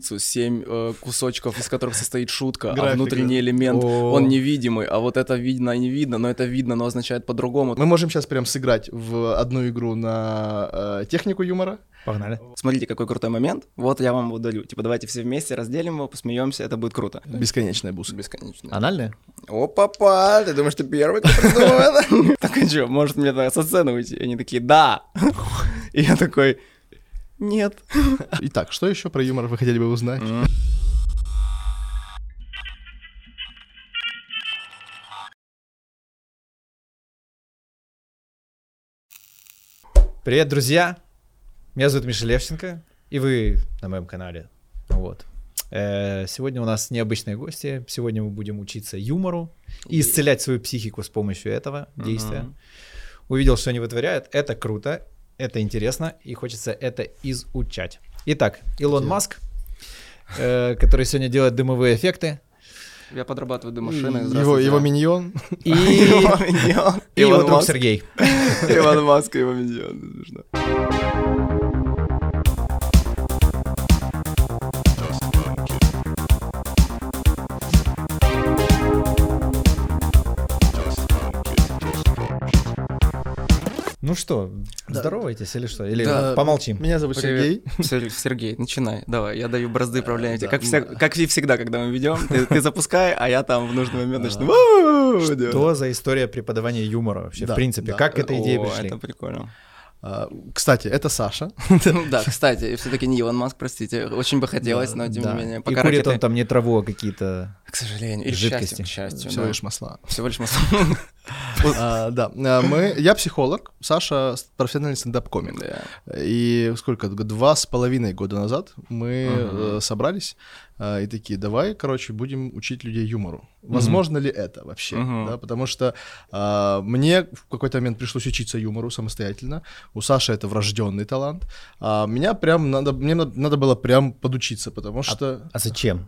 семь э, кусочков, из которых состоит шутка, а внутренний элемент, О. он невидимый, а вот это видно и не видно, но это видно, но означает по-другому. Мы можем сейчас прям сыграть в одну игру на э, технику юмора. Погнали. Смотрите, какой крутой момент. Вот я вам удалю. Типа, давайте все вместе разделим его, посмеемся, это будет круто. Бесконечная буса. Бесконечно. Анальная? О, папа, ты думаешь, ты первый, кто придумал это? Так а что, может мне со сцены уйти? И они такие, да. И я такой, нет. Итак, что еще про юмор вы хотели бы узнать? Привет, друзья! Меня зовут Миша Левченко, и вы на моем канале. Вот. Э, Сегодня у нас необычные гости. Сегодня мы будем учиться юмору и исцелять свою психику с помощью этого действия. Увидел, что они вытворяют. Это круто, это интересно, и хочется это изучать. Итак, Илон Где? Маск, э, который сегодня делает дымовые эффекты, Я подрабатываю до машины. Его, его миньон. и, Его миньон. и его Илон друг Маск. Сергей. Иван Маск и его миньон. смешно. Ну что, Да. здоровайтесь или что? Или Да. помолчим? Меня зовут Сергей. Сер- Сергей, начинай. Давай, я даю бразды правления. да, Как, вся- да. как и всегда, когда мы ведем, ты, ты запускай, а я там в нужный момент начну. Что за история преподавания юмора вообще, в принципе? Как к этой идее пришли? Это прикольно. А, Кстати, это Саша. Да, кстати, все-таки не Илон Маск, простите. Очень бы хотелось, но тем Да. не менее. И Пока курит ракеты- он там не траву, а какие-то... К сожалению. Или к жидкости. счастью, к счастью. Всего да. лишь масла. Всего лишь масло. А, Да, а, мы, я психолог, Саша профессиональный стендап-комик. Да. И сколько, два с половиной года назад мы э, собрались и такие, давай, короче, будем учить людей юмору. Возможно ли это вообще? Мгм. Да, потому что а, мне в какой-то момент пришлось учиться юмору самостоятельно. У Саши это врожденный талант. А меня прям надо, мне надо, надо было прям подучиться, потому что... А зачем?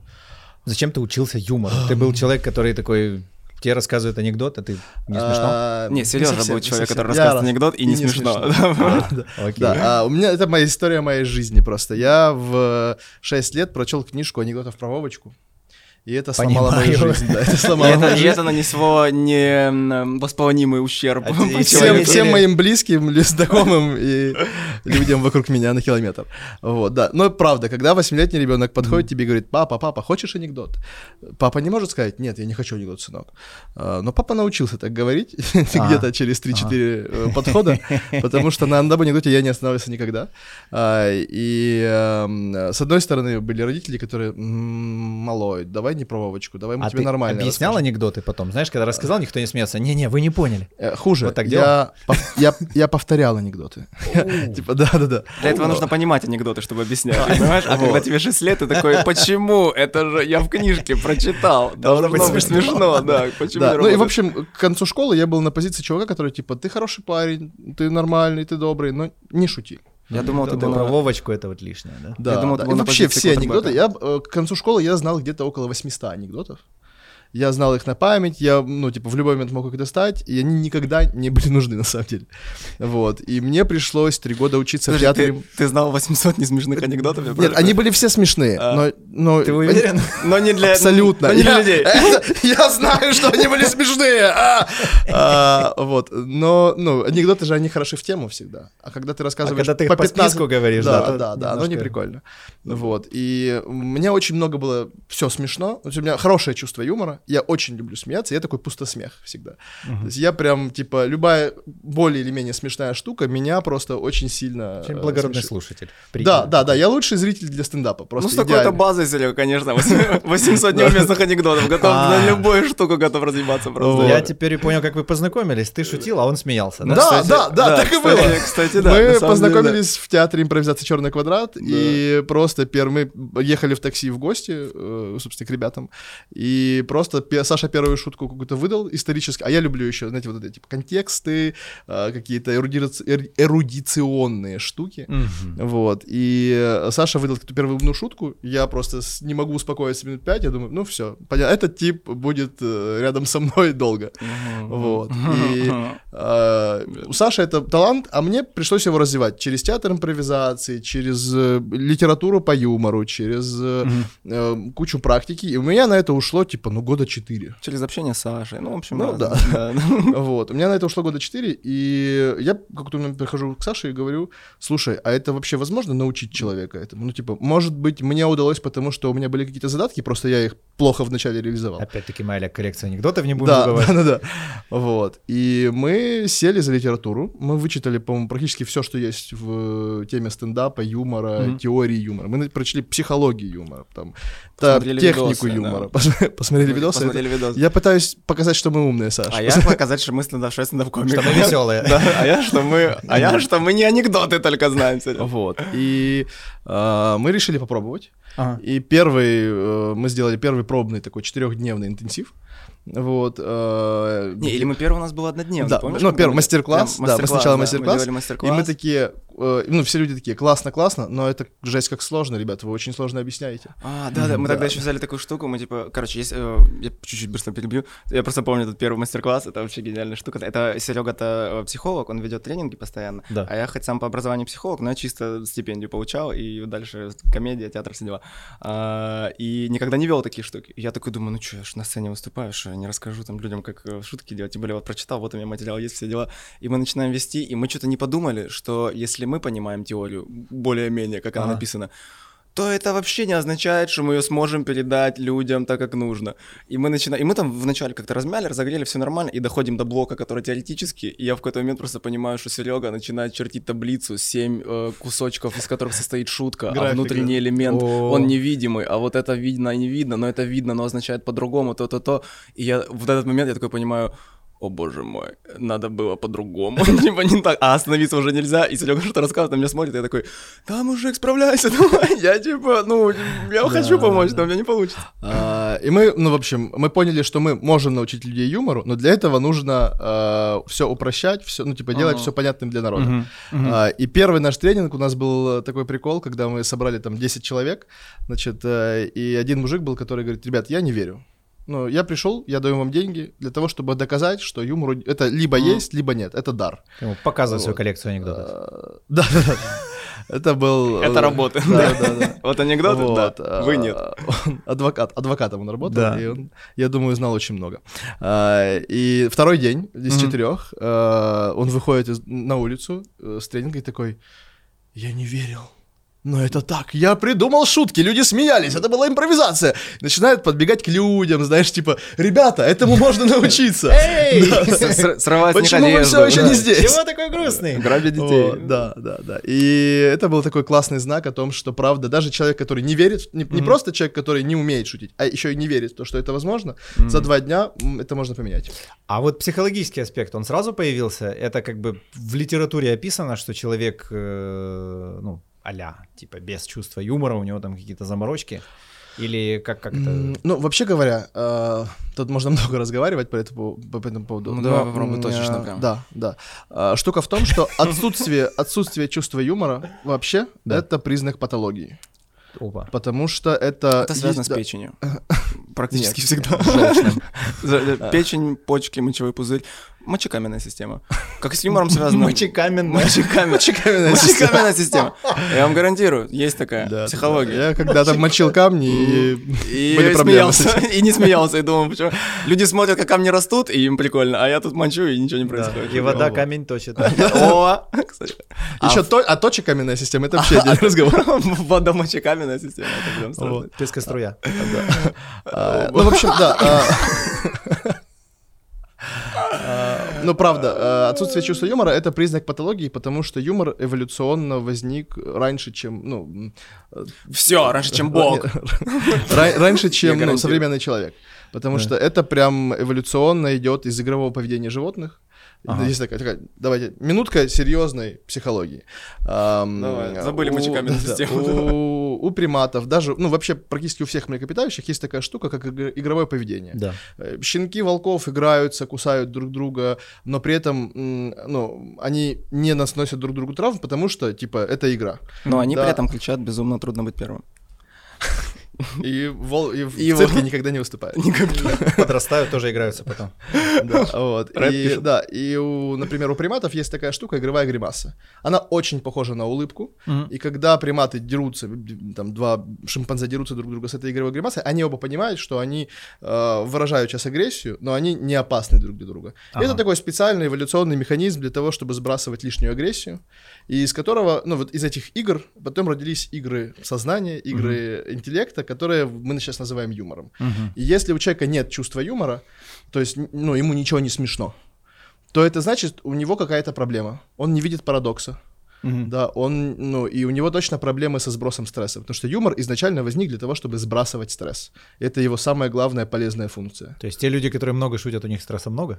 Зачем ты учился юмору? Ты был человек, который такой... Тебе рассказывает анекдот, а ты не смешно? А, Не, Сережа был человек, который рассказывает анекдот, и не смешно. Да, а, у меня это моя история моей жизни просто. Я в 6 лет прочел книжку анекдотов про Вовочку. И это сломало мою Понимаю. жизнь. Да, это И сломало это, мою и жизнь. это нанесло невосполнимый ущерб. А и Всем, моим близким, ли- знакомым и людям вокруг меня на километр. Вот, да. Но правда, когда восьмилетний ребенок подходит тебе и говорит, папа, папа, хочешь анекдот? Папа не может сказать, нет, я не хочу анекдот, сынок. А, Но папа научился так говорить А. где-то через 3-4 э, подхода, потому что на одном анекдоте я не останавливался никогда. И эм, с одной стороны были родители, которые, «М, малой, давай не про Вовочку, давай мы А тебе ты нормально объяснял расскажем». анекдоты потом? Знаешь, когда рассказал, никто не смеется. Не-не, вы не поняли. Э, Хуже. Вот так я, я, я повторял анекдоты. Типа, да-да-да. Для этого нужно понимать анекдоты, чтобы объяснять, понимаешь? А когда тебе 6 лет, ты такой, почему? Это же я в книжке прочитал. Должно быть смешно, да. Почему не ну и в общем, к концу школы я был на позиции чувака, который типа, ты хороший парень, ты нормальный, ты добрый, но не шути. Я думал, ты был про Вовочку это вот лишнее, да? Да, думал, да. вообще все анекдоты. Я э, к концу школы я знал где-то около 800 анекдотов. Я знал их на память, я, ну, типа, в любой момент мог их достать, и они никогда не были нужны, на самом деле. Вот. И мне пришлось три года учиться в Подожди, театре. ты, ты знал 800 несмешных анекдотов? я Нет, они были все смешные, А. но, но... Ты уверен? Но не для... Абсолютно. Но не для Я- людей. Я знаю, что они были смешные. а! А, Вот. Но, ну, анекдоты же, они хороши в тему всегда. А когда ты А рассказываешь когда ты по по 15 списку говоришь, да, да, да, оно не прикольно. Вот. И меня очень много было все смешно. У меня хорошее чувство юмора. Я очень люблю смеяться. Я такой пустосмех всегда. То есть я прям, типа, любая более или менее смешная штука меня просто очень сильно... Очень э, благородный смешит. слушатель. Да, Прикольно. да, да, я лучший зритель для стендапа. Ну, Просто с такой-то базой, Серега, конечно, 800 неуместных анекдотов. Готов А. на любую штуку готов разъебаться просто. Я теперь и понял, как вы познакомились. Ты шутил, а он смеялся, да? Да, да, да, так и было. Кстати, да. мы да. познакомились в театре импровизации Черный квадрат и просто мы ехали в такси в гости, э, собственно, к ребятам, и просто пе- Саша первую шутку какую-то выдал исторически, а я люблю еще, знаете, вот эти типа контексты, э, какие-то эрудиц- эр- эрудиционные штуки. Мгм. Вот, и э, Саша выдал эту первую умную шутку, я просто просто не могу успокоиться минут пять, я думаю, ну все, понятно, этот тип будет э, рядом со мной долго. Вот. И э, у Саши это талант, а мне пришлось его развивать через театр импровизации, через э, литературу по юмору, через э, э, кучу практики. И у меня на это ушло, типа, ну, года четыре. Через общение с Сашей. Ну, в общем, Ну, раз- да. да. Вот. У меня на это ушло года четыре, и я как-то момент прихожу к Саше и говорю, слушай, а это вообще возможно научить человека этому? Ну, типа, может быть, мне удалось, потому что у меня были какие-то задатки, просто я их плохо вначале реализовал. Опять-таки, моя коллекция анекдотов не будем Да, забывать. да, да, да. Вот. И мы сели за литературу. Мы вычитали, по-моему, практически все, что есть в теме стендапа, юмора, теории юмора. Мы прочли психологию юмора, там, та- Посмотрели технику видосы, юмора. да. Посмотрели видосы. Посмотрели видос. Я пытаюсь показать, что мы умные, Саша. А я показать, что мы стендап, что я стендап-комик. Что мы веселые. Да, а я, что мы, а я, что мы не анекдоты только знаем. Вот. И а, мы решили попробовать. Ага. И первый, э, мы сделали первый пробный такой четырехдневный интенсив. Вот. э, Не, или мы первый у нас был однодневный, Да, помнишь? ну, первый мастер-класс, Прям да, мы сначала Мы мастер-класс, делали И мастер-класс. мы такие, э, ну, все люди такие, классно-классно, но это жесть как сложно, ребята, вы очень сложно объясняете. А, да, да, мы Да. тогда еще взяли такую штуку, мы типа, короче, есть, э, я чуть-чуть быстро перебью, я просто помню этот первый мастер-класс, это вообще гениальная штука. Это Серега-то э, психолог, он ведет тренинги постоянно, Да. а я хоть сам по образованию психолог, но я чисто стипендию получал, и дальше комедия, театр, все дела. А, и никогда не вел такие штуки. Я такой думаю, ну что, я ж на сцене выступаю, что я не расскажу там людям, как э, шутки делать, тем более вот прочитал, вот у меня материал есть, все дела. И мы начинаем вести, и мы что-то не подумали, что если мы понимаем теорию более-менее, как она Ага. написана, то это вообще не означает, что мы ее сможем передать людям так, как нужно. И мы начинаем, и мы там вначале как-то размяли, разогрели, все нормально, и доходим до блока, который теоретический, и я в какой-то момент просто понимаю, что Серега начинает чертить таблицу, семь э, кусочков, из которых состоит шутка, а внутренний элемент, он невидимый, а вот это видно и не видно, но это видно, но означает по-другому, то-то-то. И я в этот момент я такой понимаю, о боже мой, надо было по-другому, типа не так, а остановиться уже нельзя, и Серега что-то рассказывает, на меня смотрит, и я такой, да, мужик, справляйся, давай, я типа, ну, я хочу помочь, но у меня не получится. А, И мы, ну, в общем, мы поняли, что мы можем научить людей юмору, но для этого нужно все упрощать, все, ну, типа, делать все понятным для народа. А, И первый наш тренинг у нас был такой прикол, когда мы собрали там 10 человек, значит, э, и один мужик был, который говорит, ребят, я не верю. Ну, я пришел, я даю вам деньги для того, чтобы доказать, что юмор это либо Мгм. есть, либо нет. Это дар. Ему Показывай свою Вот. коллекцию анекдотов. А, Да, да, да. Это был... Это э, работа. Да, да, да. Вот анекдоты, Вот, да, вы нет. он адвокат, адвокатом он работал, Да. и он, я думаю, знал очень много. А, И второй день из Мгм. четырех а, он выходит на улицу э, с тренинга и такой, я не верил. Но это так, я придумал шутки, люди смеялись, это была импровизация. Начинают подбегать к людям, знаешь, типа, ребята, этому можно научиться. Эй! Срывать Почему вы одежду, все еще не здесь? Чего такой грустный? Грабить детей. Да, да, да. И это был такой классный знак о том, что правда, даже человек, который не верит, не, просто человек, который не умеет шутить, а еще и не верит в то, что это возможно, за два дня это можно поменять. А вот психологический аспект, он сразу появился? Это как бы в литературе описано, что человек, э, ну, а типа, без чувства юмора, у него там какие-то заморочки? Или как, как это... Ну, вообще говоря, э, тут можно много разговаривать по этому, по этому поводу. Ну, давай но, попробуй м, точечно э, прям. Да, да. А, Штука в том, что отсутствие, отсутствие чувства юмора вообще Да. это признак патологии. Опа. Потому что это... Это связано есть- с печенью. Практически Нет, всегда. За- Печень, почки, мочевой пузырь. Мочекаменная система. Как с юмором связано? Мочекаменная. Мочекаменная. Мочекаменная система. Мочекаменная система. Я вам гарантирую, есть такая Да, психология. Я когда-то мочил камни и... И Были проблемы смеялся, и не смеялся, и думал, почему. Люди смотрят, как камни растут, и им прикольно, а я тут мочу, и ничего не Да, происходит. И вода камень точит. О, кстати. Еще то, а точек каменная система, это вообще отдельный разговор. Водомочекаменная система, это прям страшно. Вот. А, Ну, в общем, да. а, а, Ну, правда, отсутствие чувства юмора — это признак патологии, потому что юмор эволюционно возник раньше, чем, ну... Все, раньше, чем Бог. ра- Раньше, чем современный человек. Потому что это прям эволюционно идет из игрового поведения животных. Ага. Есть такая, такая, давайте, минутка серьезной психологии. Ам, Давай, забыли у- мочекаменную да, систему. У, у приматов, даже, ну, вообще практически у всех млекопитающих есть такая штука, как игр- игровое поведение. Да. Э, Щенки волков играются, кусают друг друга, но при этом, ну, они не наносят друг другу травм, потому что, типа, это игра. Но они Да. при этом кричат «безумно трудно быть первым». И, вол... и в И цирке вол- никогда не выступают. Подрастают, тоже играются потом. Да, вот. И, да, и, у, например, у приматов есть такая штука, игровая гримаса. Она очень похожа на улыбку, Мгм. и когда приматы дерутся, там два шимпанзе дерутся друг друга с этой игровой гримасой, они оба понимают, что они э, выражают сейчас агрессию, но они не опасны друг для друга. Ага. Это такой специальный эволюционный механизм для того, чтобы сбрасывать лишнюю агрессию, и из которого, ну вот из этих игр потом родились игры сознания, игры интеллекта, которые мы сейчас называем юмором. Мгм. И если у человека нет чувства юмора, то есть, ну, ему ничего не смешно, то это значит, у него какая-то проблема. Он не видит парадокса. Мгм. Да, он, ну, и у него точно проблемы со сбросом стресса, потому что юмор изначально возник для того, чтобы сбрасывать стресс. Это его самая главная полезная функция. То есть те люди, которые много шутят, у них стресса много?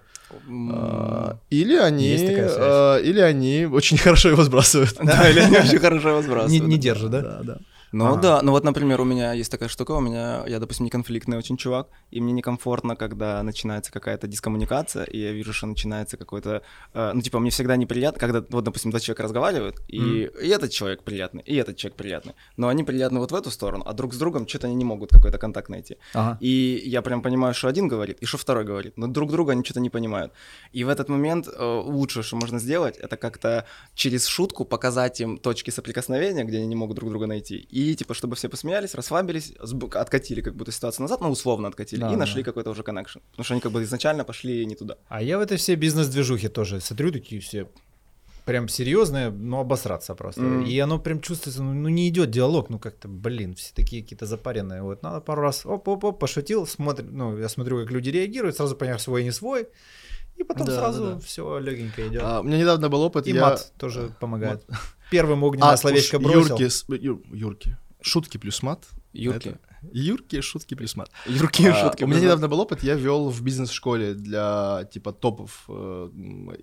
А, Или они, Есть такая связь. а, или они очень хорошо его сбрасывают. Да, или они очень хорошо его сбрасывают. не держит, да? Да, да. Ну Ага. да, ну вот, например, у меня есть такая штука, у меня, я, допустим, не конфликтный очень чувак, и мне некомфортно, когда начинается какая-то дискоммуникация, и я вижу, что начинается какой-то, э, ну типа, мне всегда неприятно, когда, вот, допустим, два человека разговаривают, и, и этот человек приятный, и этот человек приятный, но они приятны вот в эту сторону, а друг с другом что-то они не могут какой-то контакт найти. Ага. И я прям понимаю, что один говорит, и что второй говорит, но друг друга они что-то не понимают. И в этот момент э, лучшее, что можно сделать, это как-то через шутку показать им точки соприкосновения, где они не могут друг друга найти, и типа, чтобы все посмеялись, расслабились, откатили как будто ситуацию назад, ну, условно откатили, Да, и нашли да. какой-то уже коннекшн. Потому что они как бы изначально пошли не туда. А я в этой всей бизнес-движухе тоже смотрю, такие все прям серьезные, но обосраться просто. Мгм. И оно прям чувствуется, ну, ну, не идет диалог, ну как-то, блин, все такие какие-то запаренные. Вот надо пару раз оп-оп-оп, пошутил, смотрю, ну, я смотрю, как люди реагируют, сразу поняв, свой и не свой. И потом Да, сразу да, да. все легенько идет. А, у меня недавно был опыт, и я... мат тоже помогает. Первым огненное А, словечко уж бросил. Юрки, с- Ю- Юрки. Шутки плюс мат. Юрки. Это- Юрки, шутки плюс мат. Юрки, А, шутки. У меня недавно был опыт, я вел в бизнес-школе для типа топов э,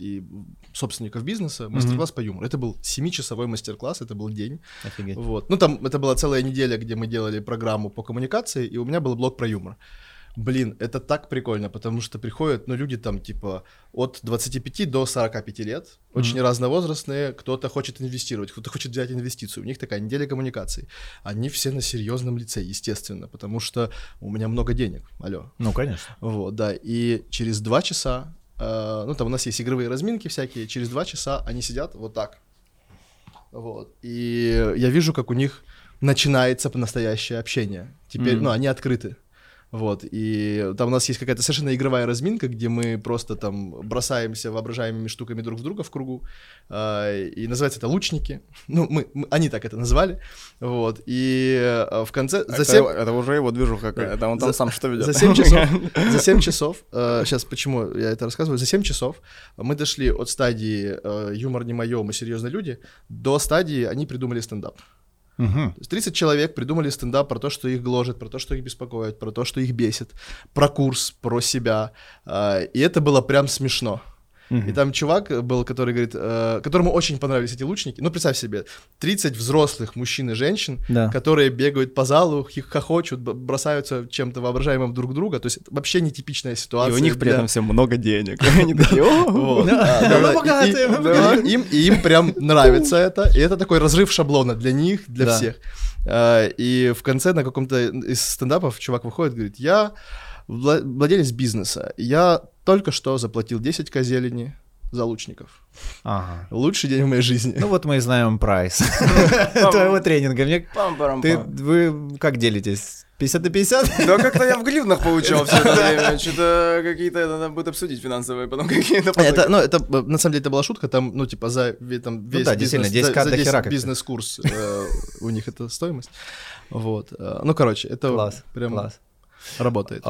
и собственников бизнеса мастер-класс по юмору. Это был 7-часовой мастер-класс, это был день. Офигеть. Вот. Ну, там это была целая неделя, где мы делали программу по коммуникации, и у меня был блок про юмор. Блин, это так прикольно, потому что приходят, ну, люди там, типа, от 25 до 45 лет, очень разновозрастные, кто-то хочет инвестировать, кто-то хочет взять инвестицию, у них такая неделя коммуникаций. Они все на серьезном лице, естественно, потому что у меня много денег, алло. Ну, конечно. Вот, да, и через два часа, э, ну, там у нас есть игровые разминки всякие, через два часа они сидят вот так, вот, и я вижу, как у них начинается настоящее общение. Теперь, Мгм. ну, они открыты. Вот, и там у нас есть какая-то совершенно игровая разминка, где мы просто там бросаемся воображаемыми штуками друг в друга в кругу, а, и называется это лучники, ну, мы, мы- они так это назвали, вот, и э, в конце, за Это, семь- это уже его движуха какая-то, он там За- сам что ведет. за 7 часов, за 7 часов, сейчас почему я это рассказываю, за 7 часов мы дошли от стадии э, юмор не мое, мы серьезные люди, до стадии они придумали стендап. Есть 30 человек придумали стендап про то, что их гложет, про то, что их беспокоит, про то, что их бесит, про курс, про себя. А, И это было прям смешно. И там чувак был, который говорит, э, которому очень понравились эти лучники. Ну, представь себе, 30 взрослых мужчин и женщин, Да. которые бегают по залу, хих- хохочут, бросаются чем-то воображаемым друг друга. То есть это вообще нетипичная И ситуация. у них при этом всем много денег. Они такие, «О, Вот, Да, да, мы да, да. И- богатые, и-. Им, и прям нравится это, и это такой разрыв шаблона для них, для всех. А, И в конце на каком-то из стендапов чувак выходит, говорит, я вла- владелец бизнеса, я только что заплатил 10 козелени за лучников. Ага. Лучший день в моей жизни. Ну вот мы и знаем прайс твоего тренинга. Мне пам-парам-пам». Ты, вы как делитесь? 50 на 50? Да как-то я в гривнах получал все это время. Что-то какие-то надо будет обсудить финансовые, потом какие-то Это, ну, это, э, на самом деле, это была шутка, там, ну, типа, за там, весь Ну да, действительно, бизнес, 10К за, за 10 бизнес-курс э, у них это стоимость. Вот. э, Ну, короче, это Класс, прям класс. работает.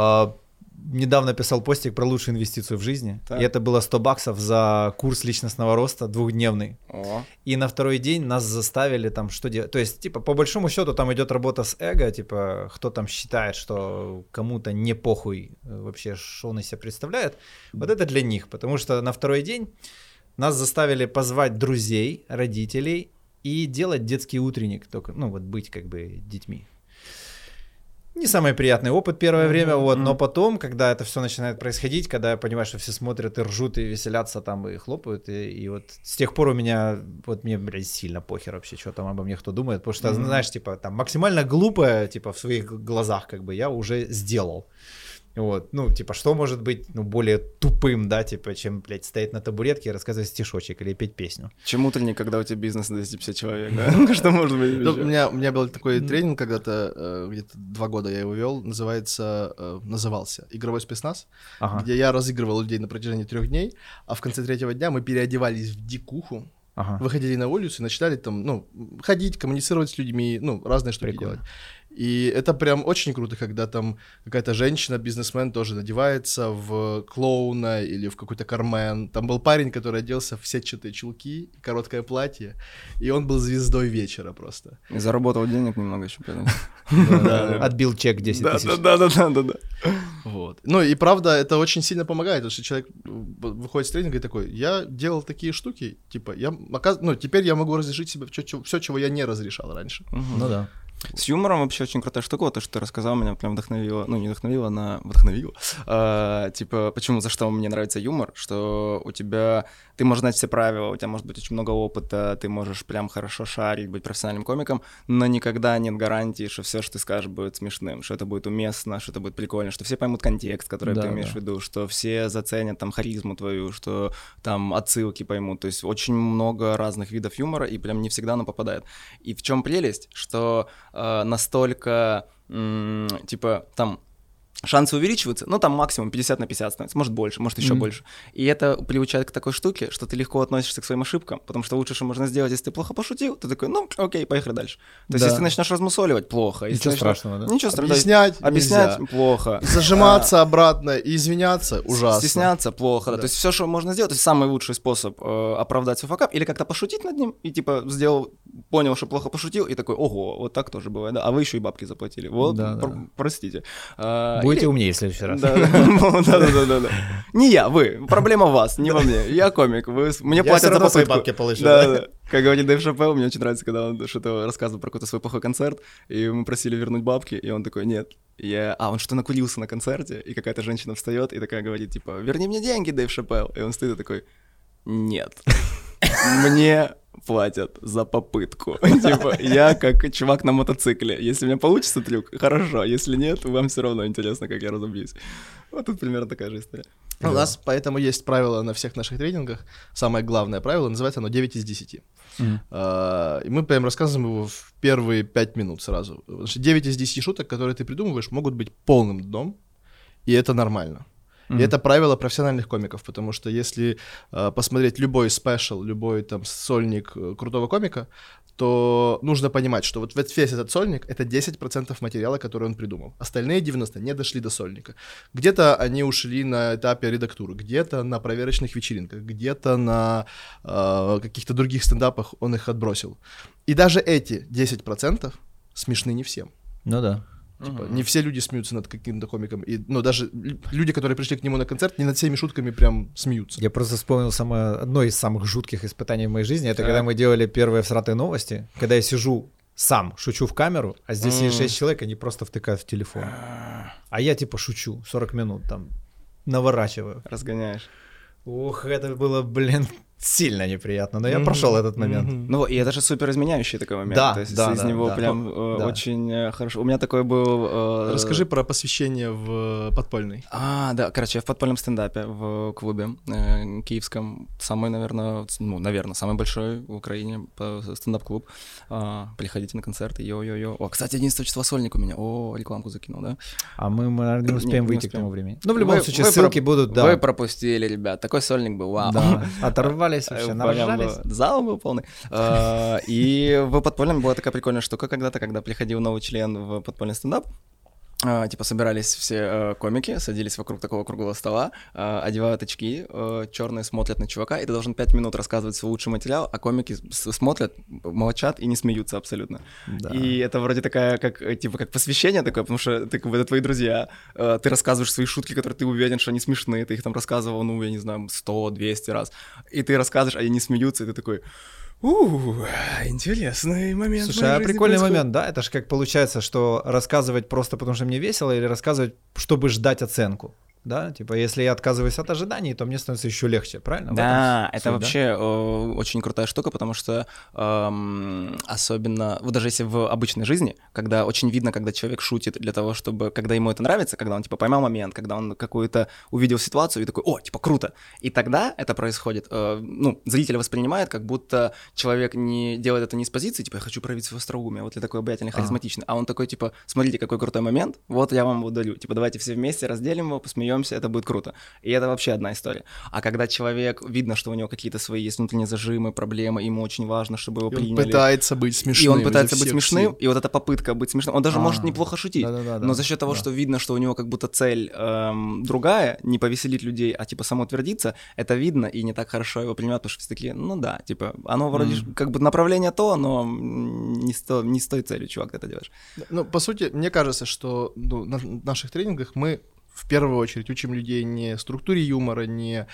Недавно писал постик про лучшую инвестицию в жизни. Так. И это было 100 баксов за курс личностного роста двухдневный. О, И на второй день нас заставили там что делать. То есть, типа, по большому счету там идет работа с эго, типа, кто там считает, что кому-то не похуй э, вообще, что он из себя представляет. Вот это для них, потому что на второй день нас заставили позвать друзей, родителей и делать детский утренник, только, ну, вот быть как бы детьми. Не самый приятный опыт первое Мгм, время, вот, но потом, когда это все начинает происходить, когда я понимаю, что все смотрят и ржут, и веселятся там, и хлопают, и, и вот с тех пор у меня, вот мне, блядь, сильно похер вообще, что там обо мне кто думает, потому что, Мгм. знаешь, типа, там, максимально глупое, типа, в своих глазах, как бы, я уже сделал. Вот, ну, типа, что может быть, ну, более тупым, да, типа, чем, блядь, стоять на табуретке и рассказывать стишочек или петь песню. Чем утренник, когда у тебя бизнес на 250 человек, да? Что может быть? Ну, у, меня, у меня был такой тренинг когда-то, э, где-то два года я его вел, называется, э, назывался «Игровой спецназ», где я разыгрывал людей на протяжении трех дней, а в конце третьего дня мы переодевались в дикуху, ага. выходили на улицу и начинали там, ну, ходить, коммуницировать с людьми, ну, разные штуки Прикольно. делать. И это прям очень круто, когда там какая-то женщина, бизнесмен тоже надевается в клоуна или в какой-то кармен. Там был парень, который оделся в сетчатые чулки, и короткое платье, и он был звездой вечера просто. И заработал денег немного еще. Отбил чек 10 Да, тысяч. да, да, да, да, да, да. Вот. Ну и правда, это очень сильно помогает, потому что человек в- выходит с тренинга и такой, я делал такие штуки, типа, я, ну, теперь я могу разрешить себе все, чего я не разрешал раньше. Ну да. С юмором вообще очень крутая штука, вот то, что ты рассказал, меня прям вдохновило, ну, не вдохновило, на вдохновило. А, типа, почему, за что мне нравится юмор, что у тебя, ты можешь знать все правила, у тебя может быть очень много опыта, ты можешь прям хорошо шарить, быть профессиональным комиком, но никогда нет гарантии, что все, что ты скажешь, будет смешным, что это будет уместно, что это будет прикольно, что все поймут контекст, который Да, ты имеешь да. в виду, что все заценят там харизму твою, что там отсылки поймут, то есть очень много разных видов юмора, и прям не всегда оно попадает. И в чем прелесть, что э, настолько, типа, там шансы увеличиваются, ну, там максимум 50 на 50 становится, может больше, может еще Мгм. больше. И это приучает к такой штуке, что ты легко относишься к своим ошибкам, потому что лучше, что можно сделать, если ты плохо пошутил, ты такой, ну, окей, поехали дальше. То есть, Да. если ты начнешь размусоливать, плохо. Если Ничего начнешь- страшного, да? Ничего страшного. Объяснять, Объяснять нельзя. плохо. Зажиматься обратно и извиняться ужасно. Стесняться плохо, да. Да. То есть все, что можно сделать, то есть самый лучший способ э, оправдать свой факап, или как-то пошутить над ним, и типа сделал, понял, что плохо пошутил, и такой, ого, вот так тоже бывает, да, а вы еще и бабки заплатили, вот, Да, пр- да. простите. А, Будете умнее в следующий раз. Да, да, да, да, да, да. Не я, вы. Проблема в вас, не во мне. Я комик. Вы, мне Я платят за попытку. бабки получу, Да. Как говорит Дэйв Шапелл, мне очень нравится, когда он что-то рассказывал про какой-то свой плохой концерт, и мы просили вернуть бабки, и он такой, нет. Я... А, он что накурился на концерте, и какая-то женщина встает и такая говорит, типа, верни мне деньги, Дэйв Шапелл. И он стоит и такой, нет. Мне платят за попытку. Типа, я как чувак на мотоцикле. Если у меня получится трюк, хорошо. Если нет, вам все равно интересно, как я разобьюсь. Вот тут примерно такая же история. У нас поэтому есть правило на всех наших тренингах. Самое главное правило, называется оно 9 из 10. Мгм. А, И мы прям рассказываем его в первые 5 минут сразу. Потому что 9 из 10 шуток, которые ты придумываешь, могут быть полным дном, и это нормально. И Мгм. это правило профессиональных комиков, потому что если э, посмотреть любой спешл, любой там сольник э, крутого комика, то нужно понимать, что вот весь весь этот сольник — это 10% материала, который он придумал. Остальные 90 не дошли до сольника. Где-то они ушли на этапе редактуры, где-то на проверочных вечеринках, где-то на э, каких-то других стендапах он их отбросил. И даже эти 10% смешны не всем. Ну да. Типа, не все люди смеются над каким-то комиком. И, ну, даже лю- люди, которые пришли к нему на концерт, не над всеми шутками прям смеются. Я просто вспомнил самое, одно из самых жутких испытаний в моей жизни. Это Так. когда мы делали первые всратые новости, когда я сижу сам, шучу в камеру, а здесь М. есть 6 человек, они просто втыкают в телефон. А я типа шучу 40 минут там, наворачиваю. Разгоняешь. Ух, это было, блин, сильно неприятно, но я прошел этот момент. Ну, и это же супер изменяющий такой момент. Да, То есть да, из да, него да. прям э, Да. очень э, хорошо. У меня такой был... э, Расскажи про посвящение в э, подпольный. А, да, короче, я в подпольном стендапе в клубе э, киевском. Самый, наверное, ну, наверное, самый большой в Украине стендап-клуб. А, приходите на концерты, йо-йо-йо. О, кстати, 11 числа сольник у меня. О, рекламку закинул, да? А мы, мы не успеем не выйти к успеем. тому времени. Ну, в любом Вы- случае, вы ссылки проп- будут, да. Вы пропустили, ребят. Такой сольник был, вау. Да, оторвались Э, вообще, было- Зал был полный. А, И в подпольном была такая прикольная штука когда-то, когда приходил новый член в подпольный стендап. А, Типа собирались все э, комики, садились вокруг такого круглого стола, э, одевают очки, черные смотрят на чувака, и ты должен пять минут рассказывать свой лучший материал, а комики смотрят, молчат и не смеются абсолютно. Да. И это вроде такая, как, э, типа, как посвящение такое, потому что ты, как бы, это твои друзья, э, ты рассказываешь свои шутки, которые ты уверен, что они смешные, ты их там рассказывал, ну, я не знаю, 100-200 раз, и ты рассказываешь, а они не смеются, и ты такой, У, интересный момент. Слушай, а прикольный происходит. момент, да? Это же как получается, что рассказывать просто потому, что мне весело, или рассказывать, чтобы ждать оценку. Да, типа, если я отказываюсь от ожиданий, то мне становится еще легче, правильно? Да, это суть, да? вообще э, очень крутая штука, потому что эм, особенно, вот даже если в обычной жизни, когда очень видно, когда человек шутит для того, чтобы, когда ему это нравится, когда он типа поймал момент, когда он какую-то увидел ситуацию и такой, о, типа круто, и тогда это происходит, э, ну, зритель воспринимает, как будто человек не делает это не с позиции, типа, я хочу проявить свое остроумие, вот я такой обаятельный, харизматичный, а он такой, типа, смотрите, какой крутой момент, вот я вам его дарю, типа, давайте все вместе разделим его, посмеемся, это будет круто. И это вообще одна история. А когда человек, видно, что у него какие-то свои есть внутренние зажимы, проблемы, ему очень важно, чтобы его И он приняли. пытается быть смешным. И он пытается быть смешным, сил. и вот эта попытка быть смешным, он даже может А, неплохо шутить, да-да-да, но за счет того, да. что видно, что у него как будто цель эм, другая, не повеселить людей, а типа самоутвердиться, это видно и не так хорошо его принимают, потому что все такие, ну да, типа, оно вроде ж- как бы направление то, но не с, то- не с той целью, чувак, ты это делаешь. Ну, по сути, мне кажется, что ну, на в наших тренингах мы в первую очередь учим людей не структуре юмора, не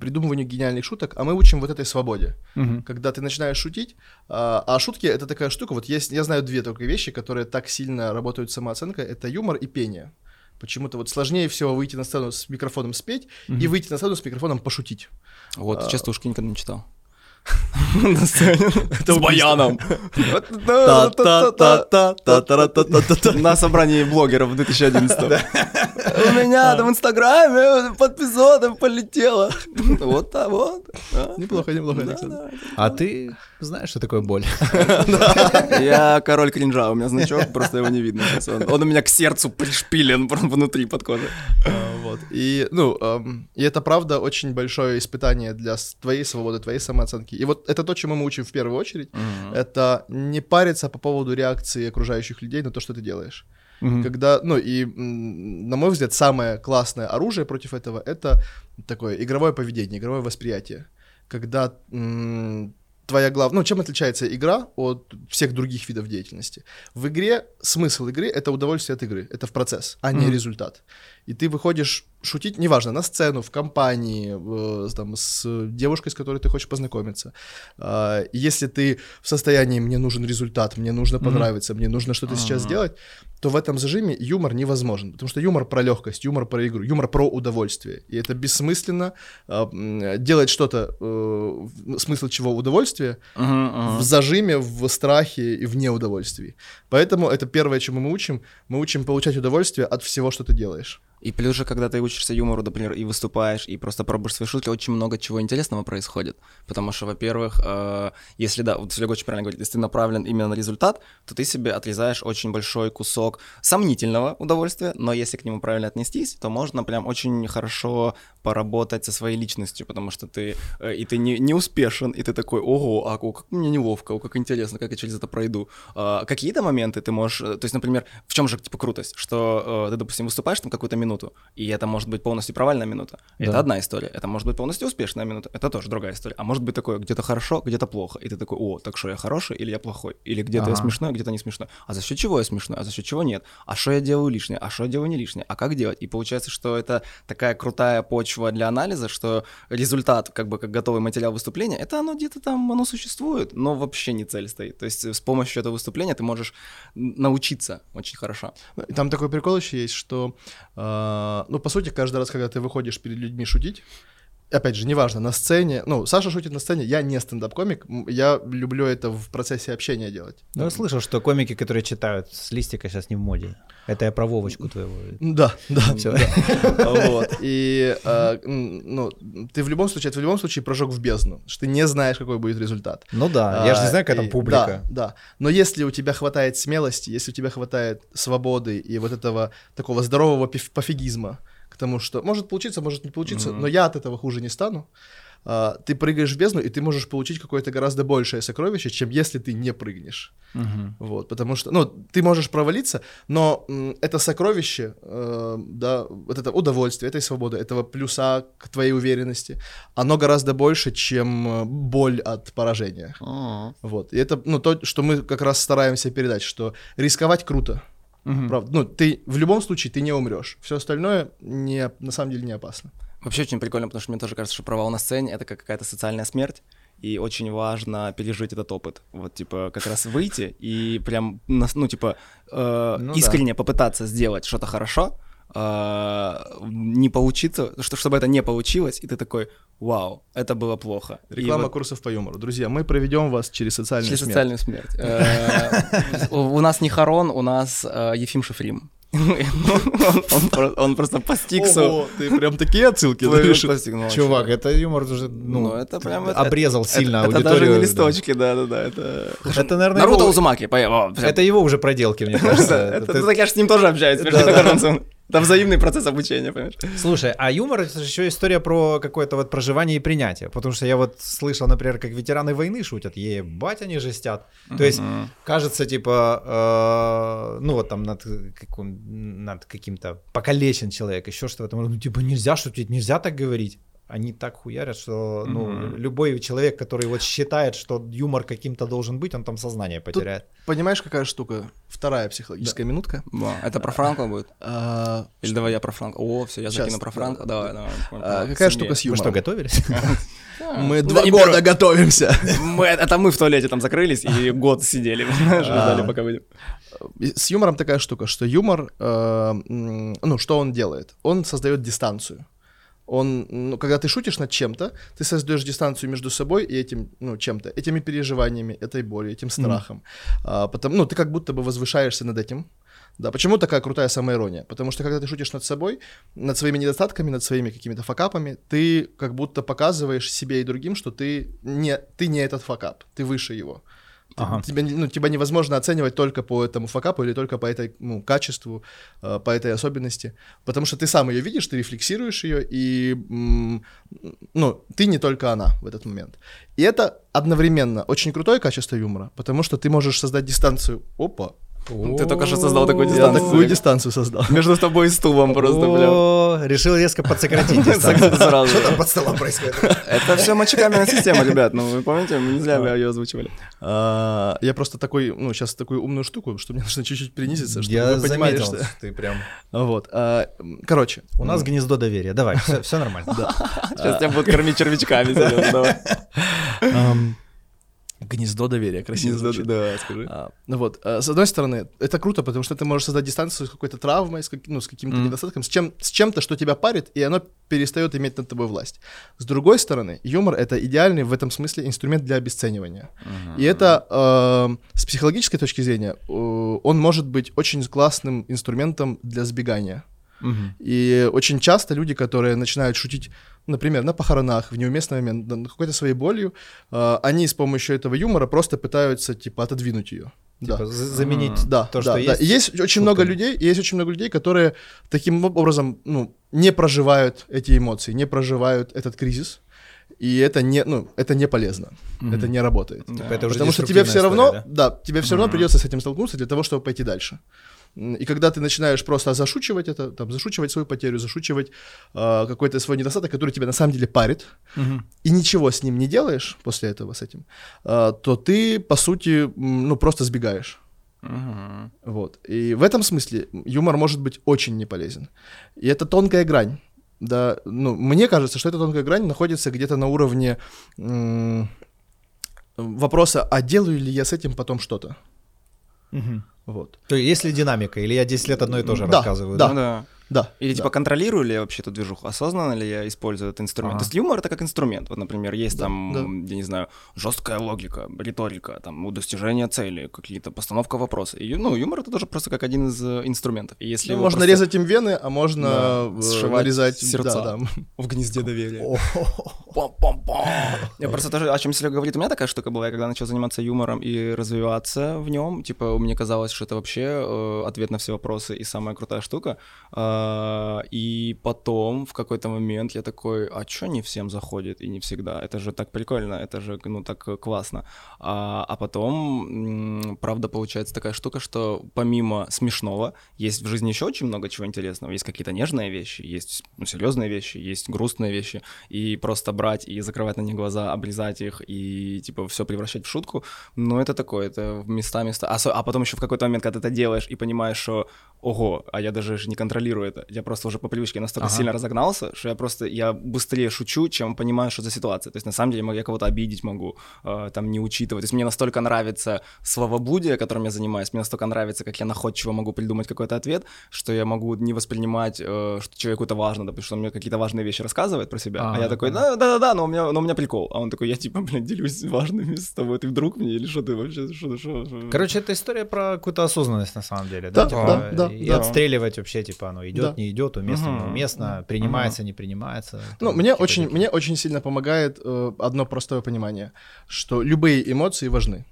придумыванию гениальных шуток, а мы учим вот этой свободе. Мгм. Когда ты начинаешь шутить, а, а шутки это такая штука. Вот есть, я знаю две только вещи, которые так сильно работают с самооценкой: это юмор и пение. Почему-то вот сложнее всего выйти на сцену с микрофоном спеть и выйти на сцену с микрофоном пошутить. Вот, А. частушки никогда не читал. На сцене. С баяном. На собрании блогеров в 2011 У меня там в Инстаграме подписано полетело. Вот так вот. Неплохо, неплохо, Александр. А ты знаешь, что такое боль? Я король кринжа, у меня значок, просто его не видно. Он, у меня к сердцу пришпилен внутри под кожей. А, Вот. И, ну, и это правда очень большое испытание для твоей свободы, твоей самооценки. И вот это то, чему мы учим в первую очередь. Это не париться по поводу реакции окружающих людей на то, что ты делаешь. Когда, ну и, на мой взгляд, самое классное оружие против этого — это такое игровое поведение, игровое восприятие. Когда м, твоя главная... Ну, чем отличается игра от всех других видов деятельности? В игре смысл игры — это удовольствие от игры, это в процесс, а не Мгм. результат. И ты выходишь шутить, неважно, на сцену, в компании, э, с- там, с девушкой, с которой ты хочешь познакомиться. И если ты в состоянии «мне нужен результат, мне нужно понравиться, мне нужно что-то сейчас Ага. сделать», то в этом зажиме юмор невозможен. Потому что юмор про легкость, юмор про игру, юмор про удовольствие. И это бессмысленно м, делать что-то, э, смысл чего удовольствие, в зажиме, в страхе и в неудовольствии. Поэтому это первое, чему мы учим. Мы учим получать удовольствие от всего, что ты делаешь. И плюс же, когда ты учишься юмору, например, и выступаешь, и просто пробуешь свои шутки, очень много чего интересного происходит. Потому что, во-первых, э, если, да, вот Серега очень правильно говорит, если ты направлен именно на результат, то ты себе отрезаешь очень большой кусок сомнительного удовольствия, но если к нему правильно отнестись, то можно прям очень хорошо поработать со своей личностью, потому что ты, э, и ты не, не успешен, и ты такой, ого, а как мне неловко, о, как интересно, как я через это пройду. А, какие-то моменты ты можешь, э, то есть, например, в чем же, типа, крутость, что э, ты, допустим, выступаешь там какую-то минуту, и это может быть полностью провальная минута, это Да. одна история, это может быть полностью успешная минута, это тоже другая история, а может быть такое, где-то хорошо, где-то плохо, и ты такой, о, так что я хороший или я плохой, или где-то я Ага. смешной, где-то не смешной, а за счет чего я смешной, а за счет чего нет, а что я делаю лишнее, а что я делаю не лишнее, а как делать, и получается, что это такая крутая почва для анализа, что результат, как бы как готовый материал выступления, это оно где-то там, оно существует, но вообще не цель стоит, то есть с помощью этого выступления ты можешь научиться очень хорошо. И Там такой прикол еще есть, что, э, ну, по сути, каждый раз, когда ты выходишь перед людьми шутить, опять же, неважно, на сцене, ну, Саша шутит на сцене, я не стендап-комик, я люблю это в процессе общения делать. Ну, я слышал, что комики, которые читают с листика, сейчас не в моде. Это я про Вовочку твоего. Да, да, да. Вот. И, э, м, ну, ты в любом случае, это в любом случае прожег в бездну, что ты не знаешь, какой будет результат. Ну да, я же не А, знаю, какая там публика. Да, да. Но если у тебя хватает смелости, если у тебя хватает свободы и вот этого такого здорового пофигизма к тому, что может получиться, может не получиться, Мгм. но я от этого хуже не стану, а, ты прыгаешь в бездну, и ты можешь получить какое-то гораздо большее сокровище, чем если ты не прыгнешь. Мгм. Вот, потому что, ну, ты можешь провалиться, но м, это сокровище, э, да, вот это удовольствие, этой свободы, этого плюса к твоей уверенности, оно гораздо больше, чем э, боль от поражения. Вот. И это, ну, то, что мы как раз стараемся передать, что рисковать круто. Мгм. Правда. Ну, ты в любом случае ты не умрешь. Все остальное не, на самом деле не опасно. Вообще очень прикольно, потому что мне тоже кажется, что провал на сцене — это как какая-то социальная смерть. и очень важно пережить этот опыт. Вот, типа, как раз выйти и прям, нас- ну, типа, э, Ну да. искренне попытаться сделать что-то хорошо, не получиться, что, чтобы это не получилось, и ты такой, вау, это было плохо. И Реклама вот курсов по юмору. Друзья, мы проведем вас через социальную через смерть. социальную смерть. Э, У нас не Харон, у нас э, Ефим Шифрим. Он- он про- Он просто по стиксу... Ого, ты прям такие отсылки постиг, Чувак, это юмор уже, ну, Ну, это прям... это- обрезал это- сильно это, аудиторию. даже не да. листочки, да-да-да, это... Это, наверное, Наруто Узумаки, это его уже проделки, мне кажется. Это, Ты- так я же с ним тоже общаюсь. Там взаимный процесс обучения, понимаешь? Слушай, а юмор это же еще история про какое-то вот проживание и принятие. Потому что я вот слышал, например, как ветераны войны шутят, ебать они жестят. То есть, кажется, типа, э, ну вот там над, каким, над каким-то покалечен человек, еще что-то. Ну, типа, нельзя шутить, нельзя так говорить. Они так хуярят, что ну, Мгм. любой человек, который вот считает, что юмор каким-то должен быть, он там сознание потеряет. Понимаешь, какая штука? Вторая психологическая минутка. Ба, Это про Франко будет? А, Или давай я про Франко? О, все, я Щас, закину про Франко. Давай, давай. а, какая штука с Вы юмором? что, готовились? Мы Да два года готовимся. Мы, это мы в туалете там закрылись и год сидели, А. ждали, пока выйдем. С юмором такая штука, что юмор, э, ну, что он делает? Он создает дистанцию. Он, ну, когда ты шутишь над чем-то, ты создаешь дистанцию между собой и этим, ну, чем-то, этими переживаниями, этой болью, этим страхом. А, потому, ну, ты как будто бы возвышаешься над этим. Да, почему такая крутая самоирония? Потому что когда ты шутишь над собой, над своими недостатками, над своими какими-то факапами, ты как будто показываешь себе и другим, что ты не, ты не этот факап, ты выше его. Ага. Тебя, ну, тебя невозможно оценивать только по этому факапу или только по этой ну, качеству, э, по этой особенности, потому что ты сам ее видишь, ты рефлексируешь ее, и ну, ты не только она в этот момент. И это одновременно очень крутое качество юмора, потому что ты можешь создать дистанцию. Опа, Ты только что создал такую я дистанцию. такую дистанцию создал. Между тобой и стулом просто, прям. О, решил резко подсократить дистанцию. Сразу. Что там под столом происходит? Это все мочекаменная система, ребят. Ну, вы помните, мы не зря ее озвучивали. А, Я просто такой, ну, сейчас такую умную штуку, что мне нужно чуть-чуть принизиться, чтобы Я вы понимали, что... ты прям... Вот. а, Короче. У нас гнездо доверия. Давай, все нормально. Сейчас тебя будут кормить червячками. Гнездо доверия, красиво звучит. Да, скажи. А, ну вот, а, с одной стороны, это круто, потому что ты можешь создать дистанцию с какой-то травмой, с, как- ну, с каким-то Мгм. недостатком, с, чем, с чем-то, что тебя парит, и оно перестает иметь над тобой власть. С другой стороны, юмор — это идеальный в этом смысле инструмент для обесценивания. И это э, с психологической точки зрения, э, он может быть очень классным инструментом для сбегания. Мгм. И очень часто люди, которые начинают шутить, например, на похоронах, в неуместный момент, на какой-то своей болью, э, они с помощью этого юмора просто пытаются, типа, отодвинуть ее. Типа да. за- заменить Да, то, да, что да. есть. И есть очень много шутками. людей, и есть очень много людей, которые таким образом, ну, не проживают эти эмоции, не проживают этот кризис, и это не, ну, это не полезно, это не работает. Да. Типа это уже Потому что тебе все равно, история, да, тебе все равно Мгм. придется с этим столкнуться для того, чтобы пойти дальше. И когда ты начинаешь просто зашучивать это, там, зашучивать свою потерю, зашучивать э, какой-то свой недостаток, который тебя на самом деле парит? Мгм. и ничего с ним не делаешь после этого с этим, э, то ты, по сути, ну, просто сбегаешь. Мгм. Вот. И в этом смысле юмор может быть очень неполезен. И это тонкая грань. Да, ну, мне кажется, что эта тонкая грань находится где-то на уровне м, вопроса, а делаю ли я с этим потом что-то? Мгм. Вот. То есть есть ли динамика, или я 10 лет одно и то же Да, рассказываю? да. Ну да. Да. Или да. типа контролирую ли я вообще эту движуху, осознанно ли я использую этот инструмент. Ага. То есть юмор это как инструмент. Вот, например, есть Да, там, да. я не знаю, жесткая логика, риторика, там, у достижения цели, какие-то постановка вопроса. И, ну, юмор это тоже просто как один из э, инструментов. И если Ну, можно просто резать им вены, а можно Да, э, сшивать нарезать сердца. да, да. в гнезде доверия. Я просто тоже, о чем Серега говорит, у меня такая штука была, я когда начал заниматься юмором и развиваться в нем, типа, мне казалось, что это вообще э, ответ на все вопросы и самая крутая штука. А, и потом в какой-то момент я такой, а чё не всем заходит и не всегда? Это же так прикольно, это же, ну, так классно. А, а потом, правда, получается такая штука, что помимо смешного, есть в жизни еще очень много чего интересного. Есть какие-то нежные вещи, есть ну, серьезные вещи, есть грустные вещи. И просто брать и закрывать на них глаза, обрезать их и, типа, все превращать в шутку, ну, это такое, это в места, места. А, а потом еще в какой-то момент, когда ты это делаешь и понимаешь, что, ого, а я даже не контролирую это. Я просто уже по привычке настолько Ага. сильно разогнался, что я просто, я быстрее шучу, чем понимаю, что за ситуация. То есть на самом деле я кого-то обидеть могу, э, там не учитывать. То есть мне настолько нравится словоблудие, которым я занимаюсь, мне настолько нравится, как я находчиво могу придумать какой-то ответ, что я могу не воспринимать, э, что человеку это важно, допустим, что он мне какие-то важные вещи рассказывает про себя, а, А, я такой, ага. да, да, да, да, но у меня, но у меня прикол. А он такой, я типа, блин, делюсь важными с тобой, ты вдруг мне или что ты вообще, что, что, что? Короче, это история про какую-то осознанность на самом деле, да? Да, типа, да, да, и да. отстреливать вообще, типа, оно идет, Да. не идет, уместно, Мгм. неуместно, принимается, не принимается. Ну, мне очень, такие. мне очень сильно помогает э, одно простое понимание, что любые эмоции важны.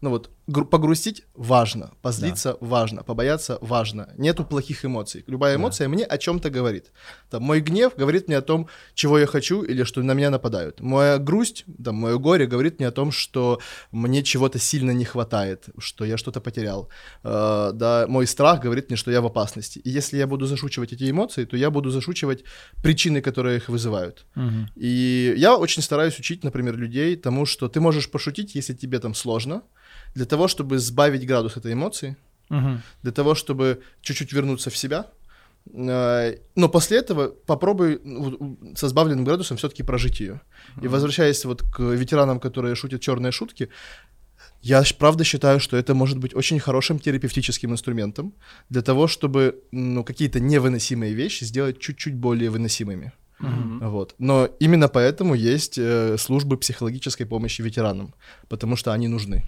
Ну вот, погрустить важно, позлиться важно, побояться важно. Нету плохих эмоций. Любая Да. эмоция мне о чем-то говорит. Там, мой гнев говорит мне о том, чего я хочу или что на меня нападают. Моя грусть, там, мое горе говорит мне о том, что мне чего-то сильно не хватает, что я что-то потерял. Э, да, мой страх говорит мне, что я в опасности. И если я буду зашучивать эти эмоции, то я буду зашучивать причины, которые их вызывают. Мгм. И я очень стараюсь учить, например, людей тому, что ты можешь пошутить, если тебе там сложно, для того, чтобы сбавить градус этой эмоции, Мгм. для того, чтобы чуть-чуть вернуться в себя. Э, Но после этого попробуй ну, со сбавленным градусом все-таки прожить ее. И возвращаясь вот к ветеранам, которые шутят черные шутки, я правда считаю, что это может быть очень хорошим терапевтическим инструментом для того, чтобы ну, какие-то невыносимые вещи сделать чуть-чуть более выносимыми. Мгм. Вот. Но именно поэтому есть э, службы психологической помощи ветеранам, потому что они нужны.